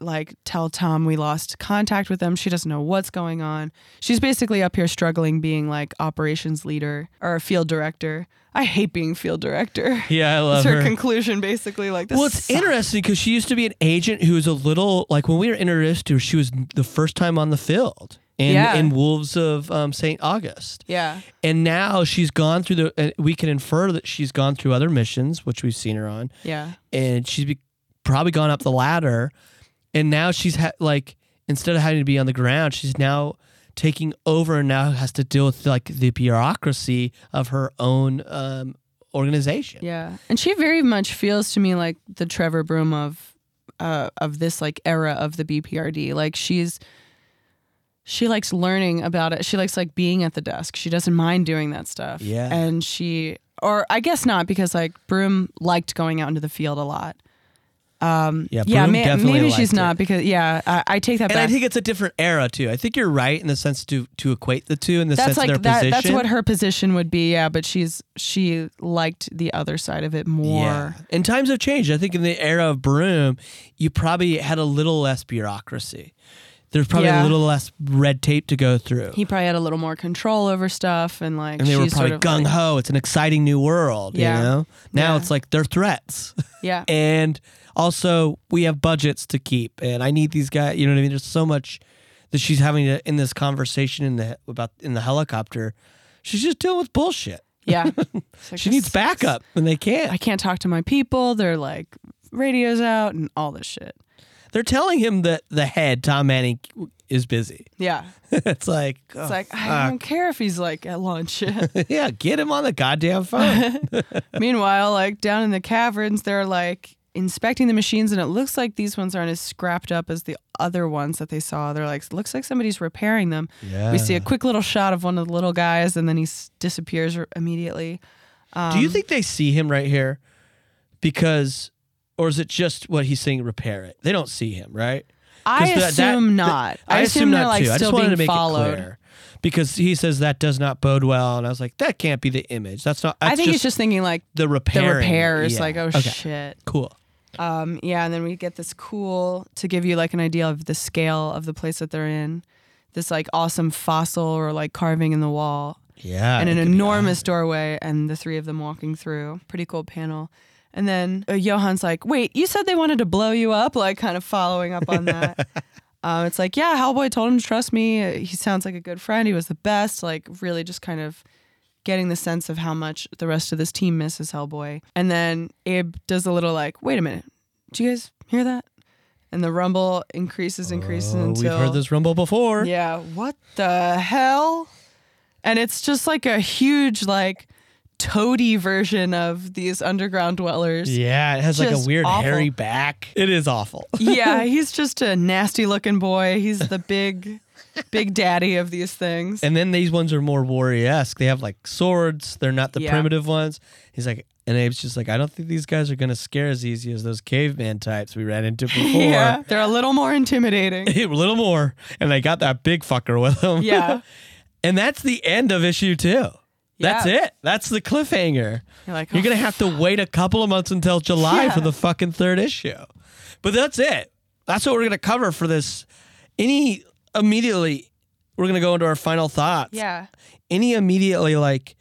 like, tell Tom we lost contact with them. She doesn't know what's going on. She's basically up here struggling being like operations leader or field director. I hate being field director. Yeah, I love That's her her. conclusion, basically. Like, this Well, it's sucks. interesting because she used to be an agent who was a little like when we were introduced to her, she was the first time on the field in Yeah. in Wolves of um, St. August, Yeah. and now she's gone through the. Uh, we can infer that she's gone through other missions, which we've seen her on, Yeah. and she's be, probably gone up the ladder, and now she's ha- like instead of having to be on the ground, she's now taking over and now has to deal with like the bureaucracy of her own um, organization. Yeah, and she very much feels to me like the Trevor Broom of uh, of this like era of the BPRD. Like she's she likes learning about it. She likes like being at the desk. She doesn't mind doing that stuff. Yeah. and she or I guess not because like Broom liked going out into the field a lot. Um, Yeah, yeah, ma- maybe she's it. not because yeah, I, I take that And I back. think it's a different era too. I think you're right in the sense to to equate the two in the that's sense like of their that. position. That's what her position would be. Yeah, but she's she liked the other side of it more. Yeah. And times have changed. I think in the era of Broom, you probably had a little less bureaucracy. There's probably Yeah. a little less red tape to go through. He probably had a little more control over stuff, and like and they were probably sort of gung like- ho. it's an exciting new world. Yeah. You know? Now Yeah. it's like they're threats. yeah, *laughs* and also we have budgets to keep and I need these guys you know what I mean? There's so much that she's having to in this conversation in the about in the helicopter. She's just dealing with bullshit. yeah. *laughs* Like, She needs backup and they can't. I can't talk to my people. They're like radios out and all this shit. They're telling him that the head, Tom Manning, is busy. *laughs* Yeah, it's like, it's oh, like I don't care if he's like at lunch. *laughs* yeah, get him on the goddamn phone. Meanwhile, like down in the caverns, they're like inspecting the machines, and it looks like these ones aren't as scrapped up as the other ones that they saw. They're like, looks like somebody's repairing them. yeah. We see a quick little shot of one of the little guys, and then he s- disappears immediately. Um, Do you think they see him right here? Because, or is it just what he's saying? Repair it. They don't see him, right? I 'Cause that- that- assume that- not. I, assume, they're not like too. I still just wanted being to make followed. because he says that does not bode well, and I was like, that can't be the image. That's not. That's I think just he's just thinking like the the repair. repairs, like oh okay. shit. cool. Um, yeah, and then we get this cool to give you like an idea of the scale of the place that they're in. This like awesome fossil or like carving in the wall, Yeah, and an enormous doorway, and the three of them walking through. Pretty cool panel. And then uh, Johann's like, "Wait, you said they wanted to blow you up?" Like, kind of following up on that. um, *laughs* it's like, yeah, Hellboy told him to trust me. He sounds like a good friend. He was the best. Like, really, just kind of getting the sense of how much the rest of this team misses Hellboy. And then Abe does a little like, "Wait a minute, do you guys hear that?" And the rumble increases, increases Oh, until we've heard this rumble before. yeah, what the hell? And it's just like a huge, like, toady version of these underground dwellers. Yeah, it has like a weird awful. hairy back. It is awful. *laughs* yeah, he's just a nasty looking boy. He's the big, *laughs* big daddy of these things. And then these ones are more warrior esque. They have like swords. They're not the Yeah. primitive ones. He's like, and Abe's just like, I don't think these guys are gonna scare as easy as those caveman types we ran into *laughs* before. yeah, they're a little more intimidating. *laughs* a little more, and they got that big fucker with them. Yeah. and that's the end of issue two. That's Yeah. it. That's the cliffhanger. You're like, You're oh, gonna have to oh. wait a couple of months until July Yeah. for the fucking third issue. But that's it. That's what we're gonna cover for this. Any immediately, we're gonna go into our final thoughts. yeah. Any immediately like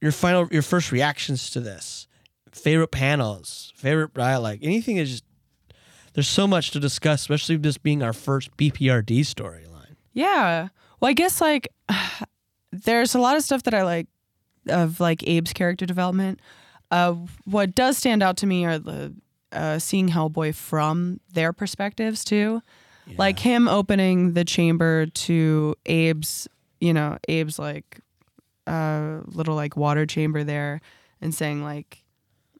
your final, your first reactions to this, favorite panels, favorite like anything is just. There's so much to discuss, especially this being our first BPRD storyline. Yeah. Well, I guess like *sighs* there's a lot of stuff that I like of like Abe's character development. Uh, what does stand out to me are the uh, seeing Hellboy from their perspectives too, like him opening the chamber to Abe's, you know, Abe's like uh, little like water chamber there, and saying like,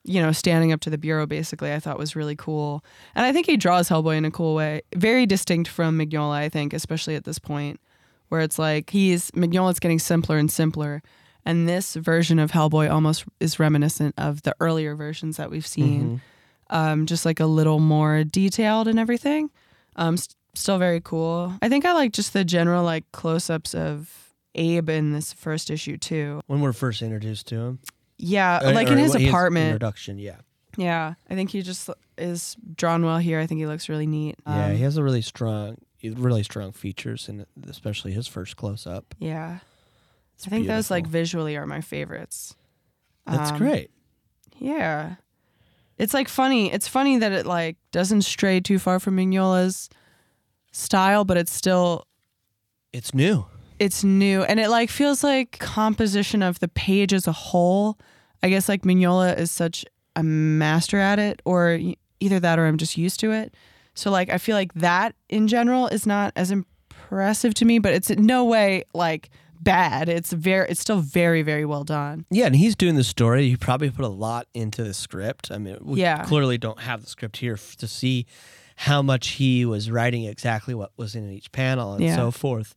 you know, standing up to the bureau basically. I thought was really cool, and I think he draws Hellboy in a cool way, very distinct from Mignola. I think, especially at this point, where it's like he's Mignola's getting simpler and simpler. And this version of Hellboy almost is reminiscent of the earlier versions that we've seen, um, just like a little more detailed and everything. Um, st- still very cool. I think I like just the general like close-ups of Abe in this first issue too. When we're first introduced to him, Yeah, Uh, like or in his apartment. introduction, yeah. Yeah, I think he just is drawn well here. I think he looks really neat. Yeah, Um, he has a really strong, really strong features, and especially his first close up. yeah. It's I think those like visually are my favorites. That's Um, great. Yeah. It's like funny. It's funny that it like doesn't stray too far from Mignola's style, but it's still It's new. it's new and it like feels like composition of the page as a whole. I guess like Mignola is such a master at it or either that or I'm just used to it. So like I feel like that in general is not as impressive to me, but it's in no way like bad. It's very it's still very very well done. Yeah, and he's doing the story. He probably put a lot into the script. I mean, we Yeah. clearly don't have the script here f- to see how much he was writing exactly what was in each panel and Yeah. so forth.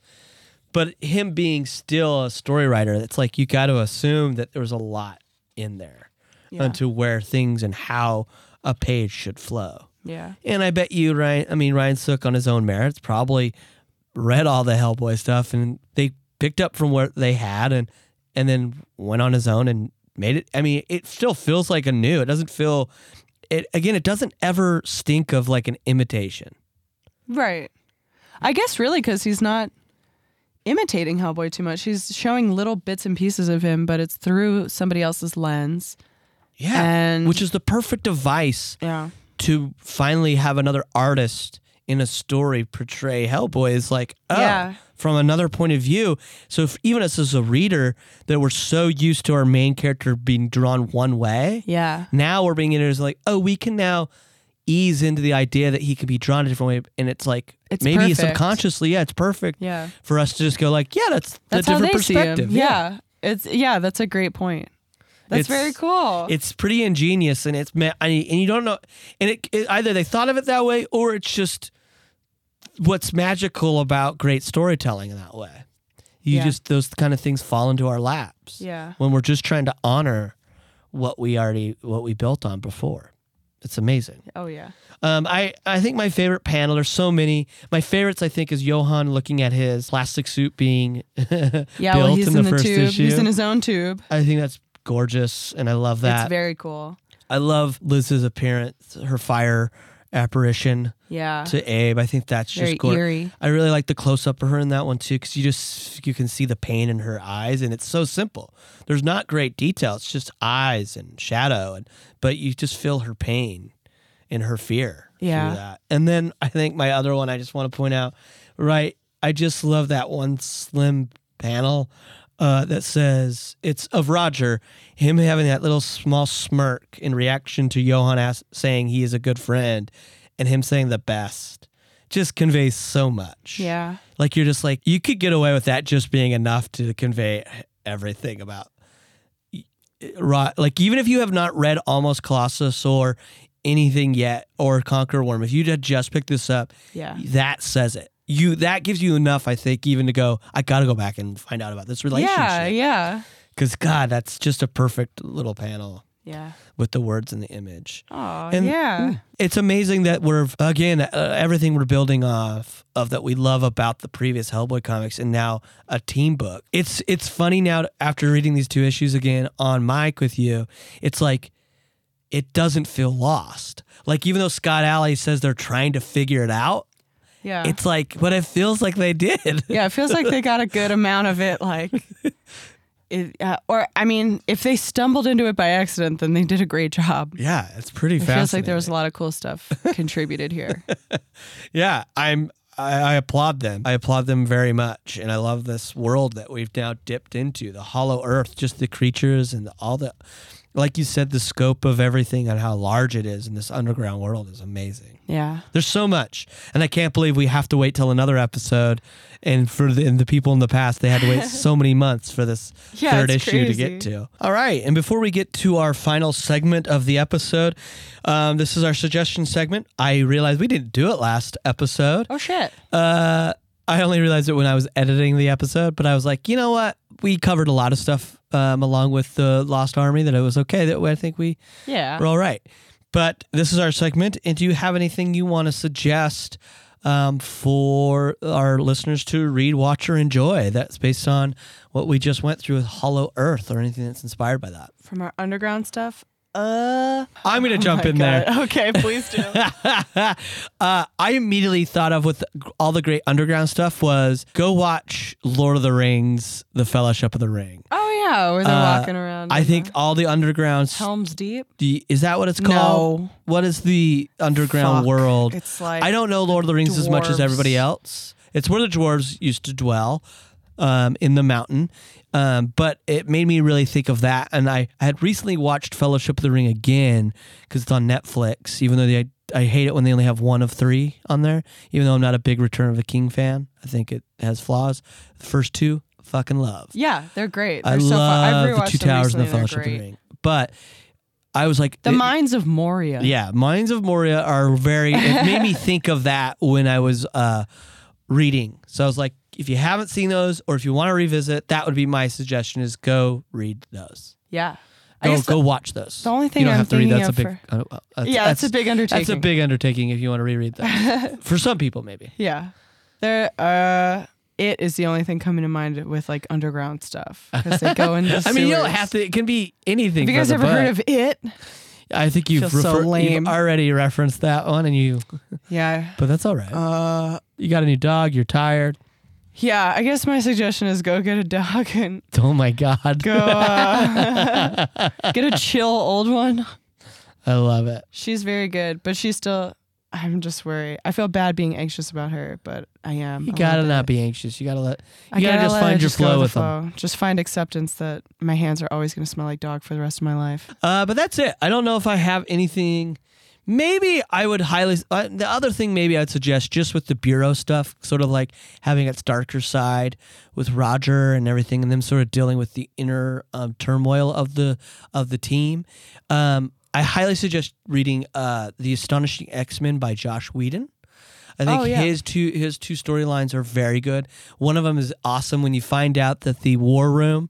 But him being still a story writer, it's like you got to assume that there was a lot in there Yeah. onto where things and how a page should flow. Yeah. And I bet you, Ryan, I mean, Ryan Sook on his own merits probably read all the Hellboy stuff and they picked up from where they had and and then went on his own and made it. I mean, it still feels like a new. It doesn't feel it again, it doesn't ever stink of like an imitation. Right. I guess really because he's not imitating Hellboy too much. He's showing little bits and pieces of him, but it's through somebody else's lens. Yeah. And- which is the perfect device Yeah. to finally have another artist in a story portray Hellboy is like, oh, Yeah. from another point of view. So if, even us as a reader, that we're so used to our main character being drawn one way, Yeah. now we're being into like, oh, we can now ease into the idea that he can be drawn a different way, and it's like It's maybe perfect. subconsciously, yeah, it's perfect Yeah. for us to just go like, yeah, that's, That's different perspective. Yeah. It's yeah, that's a great point. That's It's- very cool. it's pretty ingenious and it's ma- I mean, and you don't know and it, it either they thought of it that way or it's just what's magical about great storytelling in that way you Yeah. just those kind of things fall into our laps Yeah. when we're just trying to honor what we already what we built on before it's amazing oh yeah. um, I, I think my favorite panel there's so many my favorites i think is johann looking at his plastic suit being *laughs* Yeah, built well he's in in, the, the, first tube. issue He's in his own tube. i think that's gorgeous and i love that It's very cool. I love Liz's appearance, her fire apparition Yeah. to Abe. I think that's very just gorgeous. eerie. I really like the close up of her in that one too, because you just you can see the pain in her eyes, and it's so simple. There's not great detail; it's just eyes and shadow, and but you just feel her pain and her fear. through Yeah. that. And then I think my other one I just want to point out, right? I just love that one slim panel uh, that says it's of Roger, him having that little small smirk in reaction to Johann as- saying he is a good friend, and him saying the best. Just conveys so much. Yeah. Like you're just like you could get away with that just being enough to convey everything about Ro- like even if you have not read Almost Colossus or anything yet or Conqueror Worm, if you had just picked this up, Yeah. that says it. You that gives you enough, I think, even to go. I got to go back and find out about this relationship. yeah. Yeah. Because God, that's just a perfect little panel Yeah. with the words and the image. Oh, And- yeah. It's amazing that we're again uh, everything we're building off of that we love about the previous Hellboy comics and now a team book. It's it's funny now after reading these two issues again on mic with you. It's like it doesn't feel lost. Like even though Scott Allie says they're trying to figure it out, Yeah. it's like but it feels like they did. yeah, it feels like they got a good amount of it. Like, *laughs* it, uh, or I mean, if they stumbled into it by accident, then they did a great job. yeah, it's pretty It feels like there was a lot of cool stuff *laughs* contributed here. Yeah, I'm. I, I applaud them. I applaud them very much, and I love this world that we've now dipped into. The Hollow Earth, just the creatures and all the, like you said, the scope of everything and how large it is in this underground world is amazing. Yeah. There's so much, and I can't believe we have to wait till another episode. And for the, and the people in the past, they had to wait *laughs* so many months for this Yeah, third issue to get to. All right, and before we get to our final segment of the episode, um, this is our suggestion segment. I realized we didn't do it last episode. Oh shit. Uh, I only realized it when I was editing the episode, but I was like, you know what? We covered a lot of stuff um, along with the Lost Army that it was okay. That I think we Yeah. we're all right. But this is our segment. And do you have anything you want to suggest um, for our listeners to read, watch, or enjoy that's based on what we just went through with Hollow Earth or anything that's inspired by that? From our underground stuff. Uh. I'm going to oh jump in there. Okay, please do. *laughs* uh, I immediately thought of with all the great underground stuff was go watch Lord of the Rings, The Fellowship of the Ring. oh yeah, where they're Uh, walking around. I think all the underground. Helm's Deep. the- is that what it's called? No. What is the underground Fuck. world? It's like I don't know Lord of the Rings as much as everybody else. It's where the dwarves used to dwell um, in the mountain. Um, but it made me really think of that. And I, I had recently watched Fellowship of the Ring again because it's on Netflix, even though they, I hate it when they only have one of three on there, even though I'm not a big Return of the King fan. I think it has flaws. The first two, fucking love. Yeah, they're great. I They're so fun. I've love the Two Towers and the Fellowship of the. Ring. But I was like, The it- Mines of Moria. yeah, Mines of Moria are very. It made me *laughs* think of that when I was uh, reading. So I was like, if you haven't seen those, or if you want to revisit, that would be my suggestion: is go read those. Yeah. Go the- go watch those. the only thing you don't I'm have to read. That's a big. for- uh, uh, that's, yeah, that's a big undertaking. That's a big undertaking if you want to reread that. *laughs* For some people, maybe. Yeah. There uh it is the only thing coming to mind with like underground stuff because they go into *laughs* I mean, you don't have to. It can be anything. Have you guys ever heard of it? I think you've, Feels so you've already referenced that one, and you. Yeah. *laughs* But that's all right. Uh you got a new dog. You're tired. Yeah, I guess my suggestion is go get a dog and Oh my god. go uh, *laughs* get a chill old one. I love it. She's very good, but she's still I'm just worried. I feel bad being anxious about her, but I am. You a gotta little not bit. be anxious. You gotta let. I You gotta, just let find your go flow with them. flow. Just find acceptance that my hands are always going to smell like dog for the rest of my life. Uh, but that's it. I don't know if I have anything. Maybe I would highly. Uh, the other thing, maybe I'd suggest just with the bureau stuff, sort of like having its darker side with Roger and everything, and them sort of dealing with the inner um, turmoil of the of the team. Um, I highly suggest reading uh, the Astonishing X Men by Joss Whedon. I think Oh, yeah. his two his two storylines are very good. One of them is awesome when you find out that the War Room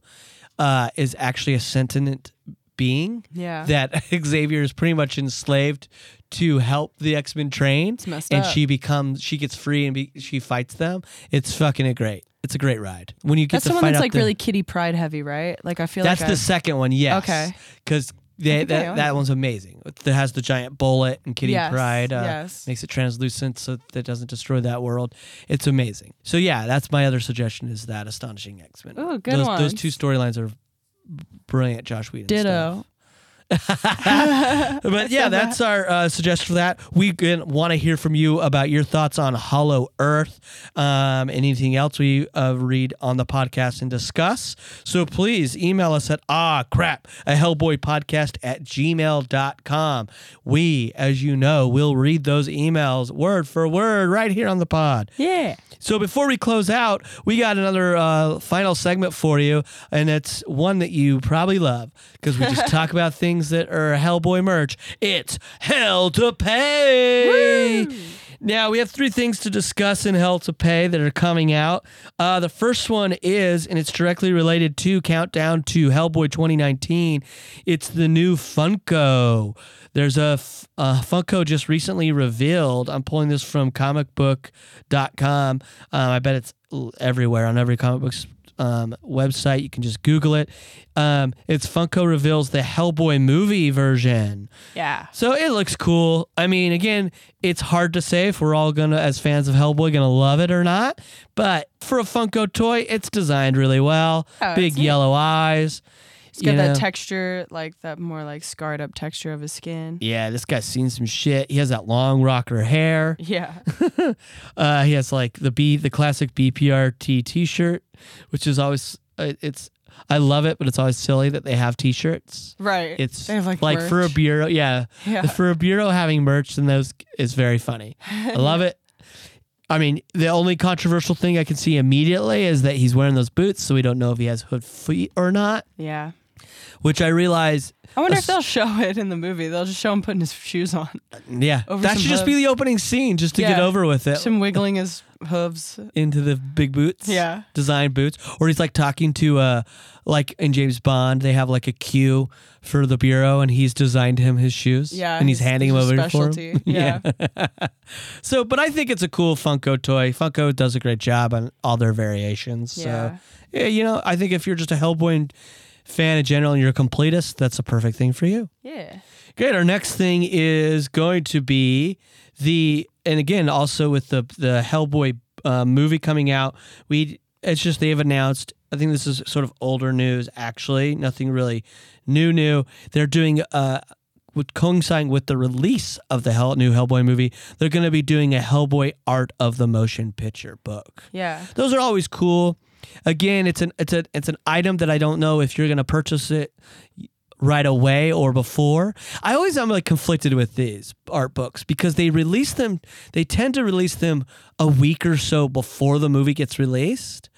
uh, is actually a sentient being Yeah. that *laughs* Xavier is pretty much enslaved to help the X Men train, It's messed and up. she becomes she gets free and be, she fights them. It's fucking a great. It's a great ride when you get That's to the one that's like the- really Kitty Pryde heavy, right? Like I feel That's like the I've- second one, yes. Okay. because that that one's amazing. It has the giant bullet and Kitty Yes, Pride. Uh, yes. Makes it translucent so that it doesn't destroy that world. It's amazing. So yeah, that's my other suggestion is that astonishing X Men. Oh, good those, Those two storylines are brilliant. Joss Whedon. stuff. *laughs* but yeah, that's our uh, suggestion for that. We want to hear from you about your thoughts on Hollow Earth, um, anything else we uh, read on the podcast and discuss. So please email us at ah crap a Hellboy podcast at gmail.com. We, as you know, will read those emails word for word right here on the pod. Yeah. So before we close out, we got another uh, final segment for you, and it's one that you probably love because we just *laughs* talk about things that are Hellboy merch. It's Hell to Pay. Now we have three things to discuss in Hell to Pay that are coming out. Uh, the first one is, and it's directly related to Countdown to Hellboy 2019. It's the new Funko. There's a Funko just recently revealed. I'm pulling this from comicbook.com. Um, I bet it's everywhere on every comic books um, website. You can just Google it. Um, it's Funko reveals the Hellboy movie version. Yeah. So it looks cool. I mean, again, it's hard to say if we're all gonna, as fans of Hellboy, gonna love it or not. But for a Funko toy, it's designed really well. Oh, Big yellow eyes. It's got you that texture, like that more like scarred up texture of his skin. Yeah, this guy's seen some shit. He has that long rocker hair. Yeah. *laughs* Uh, he has like the B, the classic BPRD T-shirt, which is always uh, it's. I love it, but it's always silly that they have T-shirts. Right. It's They have, like, for a bureau, yeah. Yeah. For a bureau having merch and those is very funny. I love *laughs* it. I mean, the only controversial thing I can see immediately is that he's wearing those boots, so we don't know if he has hood feet or not. yeah. Which I realize, I wonder a if they'll show it in the movie. They'll just show him putting his shoes on. yeah, that should just be the opening scene, just to get over with it. Just him wiggling his hooves. into the big boots. Yeah. Design boots. Or he's like talking to uh like in James Bond, they have like a Q for the bureau and he's designed him his shoes. Yeah. And he's handing them his over for specialty. him. *laughs* Yeah. *laughs* So but I think it's a cool Funko toy. Funko does a great job on all their variations. Yeah. So yeah, you know, I think if you're just a Hellboy fan in general and you're a completist, that's a perfect thing for you. Yeah. Great. Our next thing is going to be the, and again, also with the the Hellboy uh, movie coming out. We it's just they've announced. I think this is sort of older news. Actually, nothing really new. New. They're doing uh. With coinciding with the release of the Hell, new Hellboy movie, they're going to be doing a Hellboy Art of the Motion Picture book Yeah. those are always cool. Again, it's an it's a it's an item that I don't know if you're gonna purchase it right away or before. I always am like conflicted with these art books because they release them. They tend to release them a week or so before the movie gets released,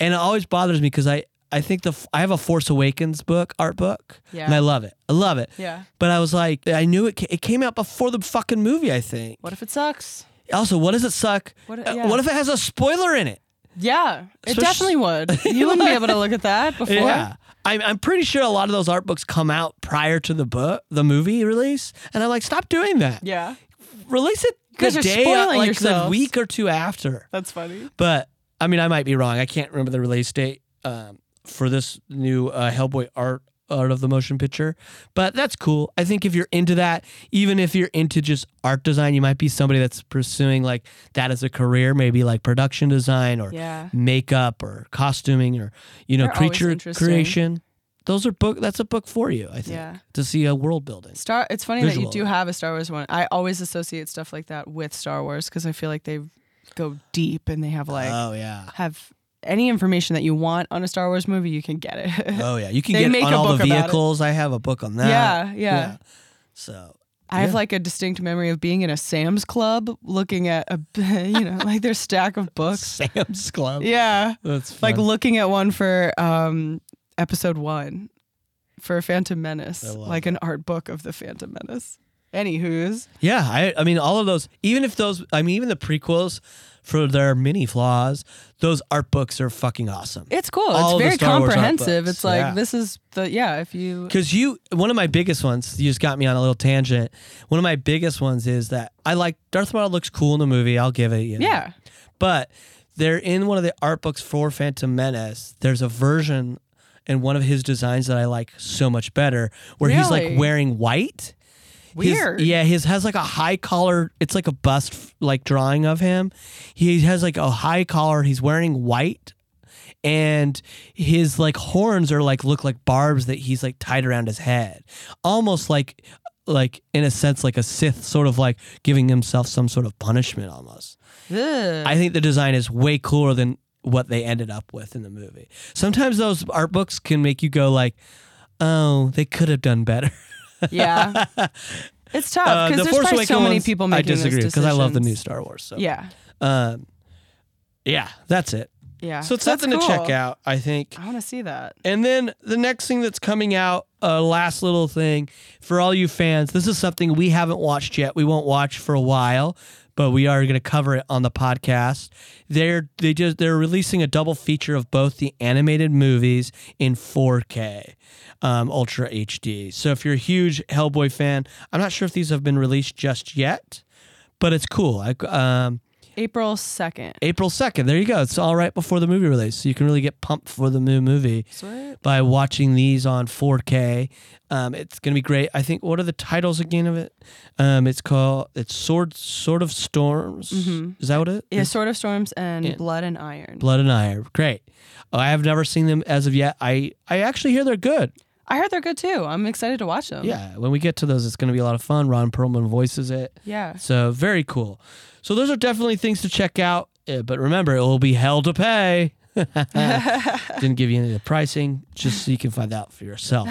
and it always bothers me because I. I think the I have a Force Awakens book, art book, Yeah. and I love it. I love it. Yeah. But I was like, I knew it. It came out before the fucking movie. I think. What if it sucks? Also, what does it suck? What- Uh, yeah. what if it has a spoiler in it? Yeah. It Especially- definitely would. *laughs* You wouldn't be able to look at that *laughs* before. Yeah. I'm, I'm pretty sure a lot of those art books come out prior to the book, the movie release, and I'm like, stop doing that. Yeah. Release it the day, spoiling like the week or two after. That's funny. But I mean, I might be wrong. I can't remember the release date um, for this new uh, Hellboy art art of the motion picture. But that's cool. I think if you're into that, even if you're into just art design, you might be somebody that's pursuing like that as a career, maybe like production design or Yeah. makeup or costuming or you know They're creature creation. Those are book. That's a book for you. I think Yeah. to see a world building. Star. It's funny that you do have a Star Wars one. I always associate stuff like that with Star Wars because I feel like they go deep and they have like oh yeah. have any information that you want on a Star Wars movie, you can get it. *laughs* Oh yeah. You can They get make on a all the book about it. vehicles. I have a book on that. yeah, yeah, So I have Yeah. like a distinct memory of being in a Sam's Club looking at a, *laughs* you know, like their stack of books. *laughs* Sam's Club. Yeah, That's like looking at one for um episode one for Phantom Menace, I love like an art book of the Phantom Menace. Anywho's, yeah, I I mean all of those even if those I mean even the prequels for their mini flaws, those art books are fucking awesome. it's cool. All it's very Star Wars art comprehensive. It's like yeah. this is the yeah. If you Cuz you one of my biggest ones, you just got me on a little tangent. One of my biggest ones is that I like Darth Maul looks cool in the movie. I'll give it, you know. yeah But they're in one of the art books for Phantom Menace. There's a version in one of his designs that I like so much better where he's like wearing white. His- weird. yeah, his has like a high collar. It's like a bust like drawing of him. He has like a high collar. He's wearing white, and his like horns are like look like barbs that he's like tied around his head, almost like like in a sense like a Sith, sort of like giving himself some sort of punishment almost. Ugh. I think the design is way cooler than what they ended up with in the movie. Sometimes those art books can make you go like, "Oh, they could have done better." *laughs* yeah. *laughs* It's tough Uh, because the there's Force probably so Awakens many ones, people I making disagree those because I love the new. Star Wars. So Yeah, um, yeah, that's it. yeah. So it's That's something to check cool. out, I think. I want to see that. And then the next thing that's coming out, uh, last little thing for all you fans. This is something we haven't watched yet. We won't watch for a while, but we are going to cover it on the podcast. They're they just they're releasing a double feature of both the animated movies in 4K. Um, Ultra HD. So if you're a huge Hellboy fan, I'm not sure if these have been released just yet, but it's cool. I, um, April second. April 2nd. There you go. It's all right before the movie release. So you can really get pumped for the new movie Sweet. by watching these on 4K. Um, it's going to be great. I think, what are the titles again of it? Um, it's called, it's Sword, Sword of Storms. Is that what it Yeah. Sword of Storms and Yeah. Blood and Iron. Blood and Iron. Great. Oh, I have never seen them as of yet. I, I actually hear they're good. I heard they're good too. I'm excited to watch them. Yeah. When we get to those, it's going to be a lot of fun. Ron Perlman voices it. Yeah. So very cool. So those are definitely things to check out. Uh, but remember, it will be hell to pay. *laughs* Didn't give you any of the pricing, just so you can find out for yourself.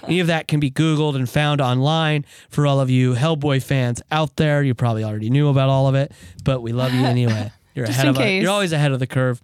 *laughs* any of that can be Googled and found online for all of you Hellboy fans out there. You probably already knew about all of it, but we love you anyway. *laughs* You're Just ahead of us. case. You're always ahead of the curve.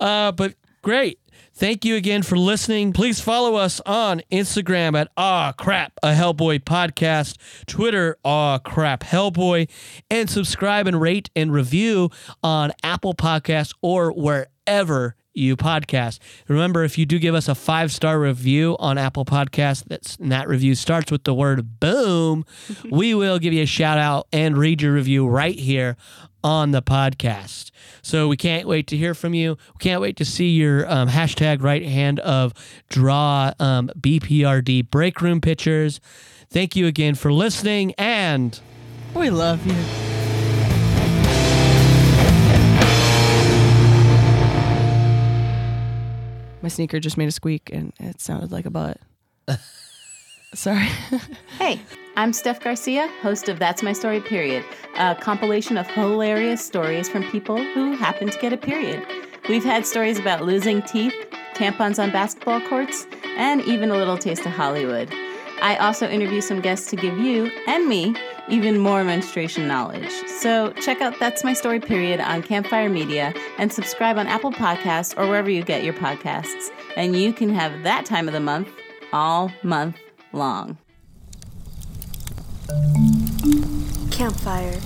Uh, but great. Thank you again for listening. Please follow us on Instagram at Ah Crap a Hellboy podcast, Twitter Ah Crap Hellboy, and subscribe and rate and review on Apple Podcasts or wherever you podcast. Remember, if you do give us a five star review on Apple Podcasts, that's and that review starts with the word boom, *laughs* we will give you a shout out and read your review right here on the podcast. So we can't wait to hear from you. We can't wait to see your um, hashtag right hand of draw um, BPRD break room pictures. Thank you again for listening and. We love you. My sneaker just made a squeak and it sounded like a butt. *laughs* Sorry. *laughs* Hey, I'm Steph Garcia, host of That's My Story Period, a compilation of hilarious stories from people who happen to get a period. We've had stories about losing teeth, tampons on basketball courts, and even a little taste of Hollywood. I also interview some guests to give you and me even more menstruation knowledge. So check out That's My Story Period on Campfire Media and subscribe on Apple Podcasts or wherever you get your podcasts. And you can have that time of the month all month long. Campfire.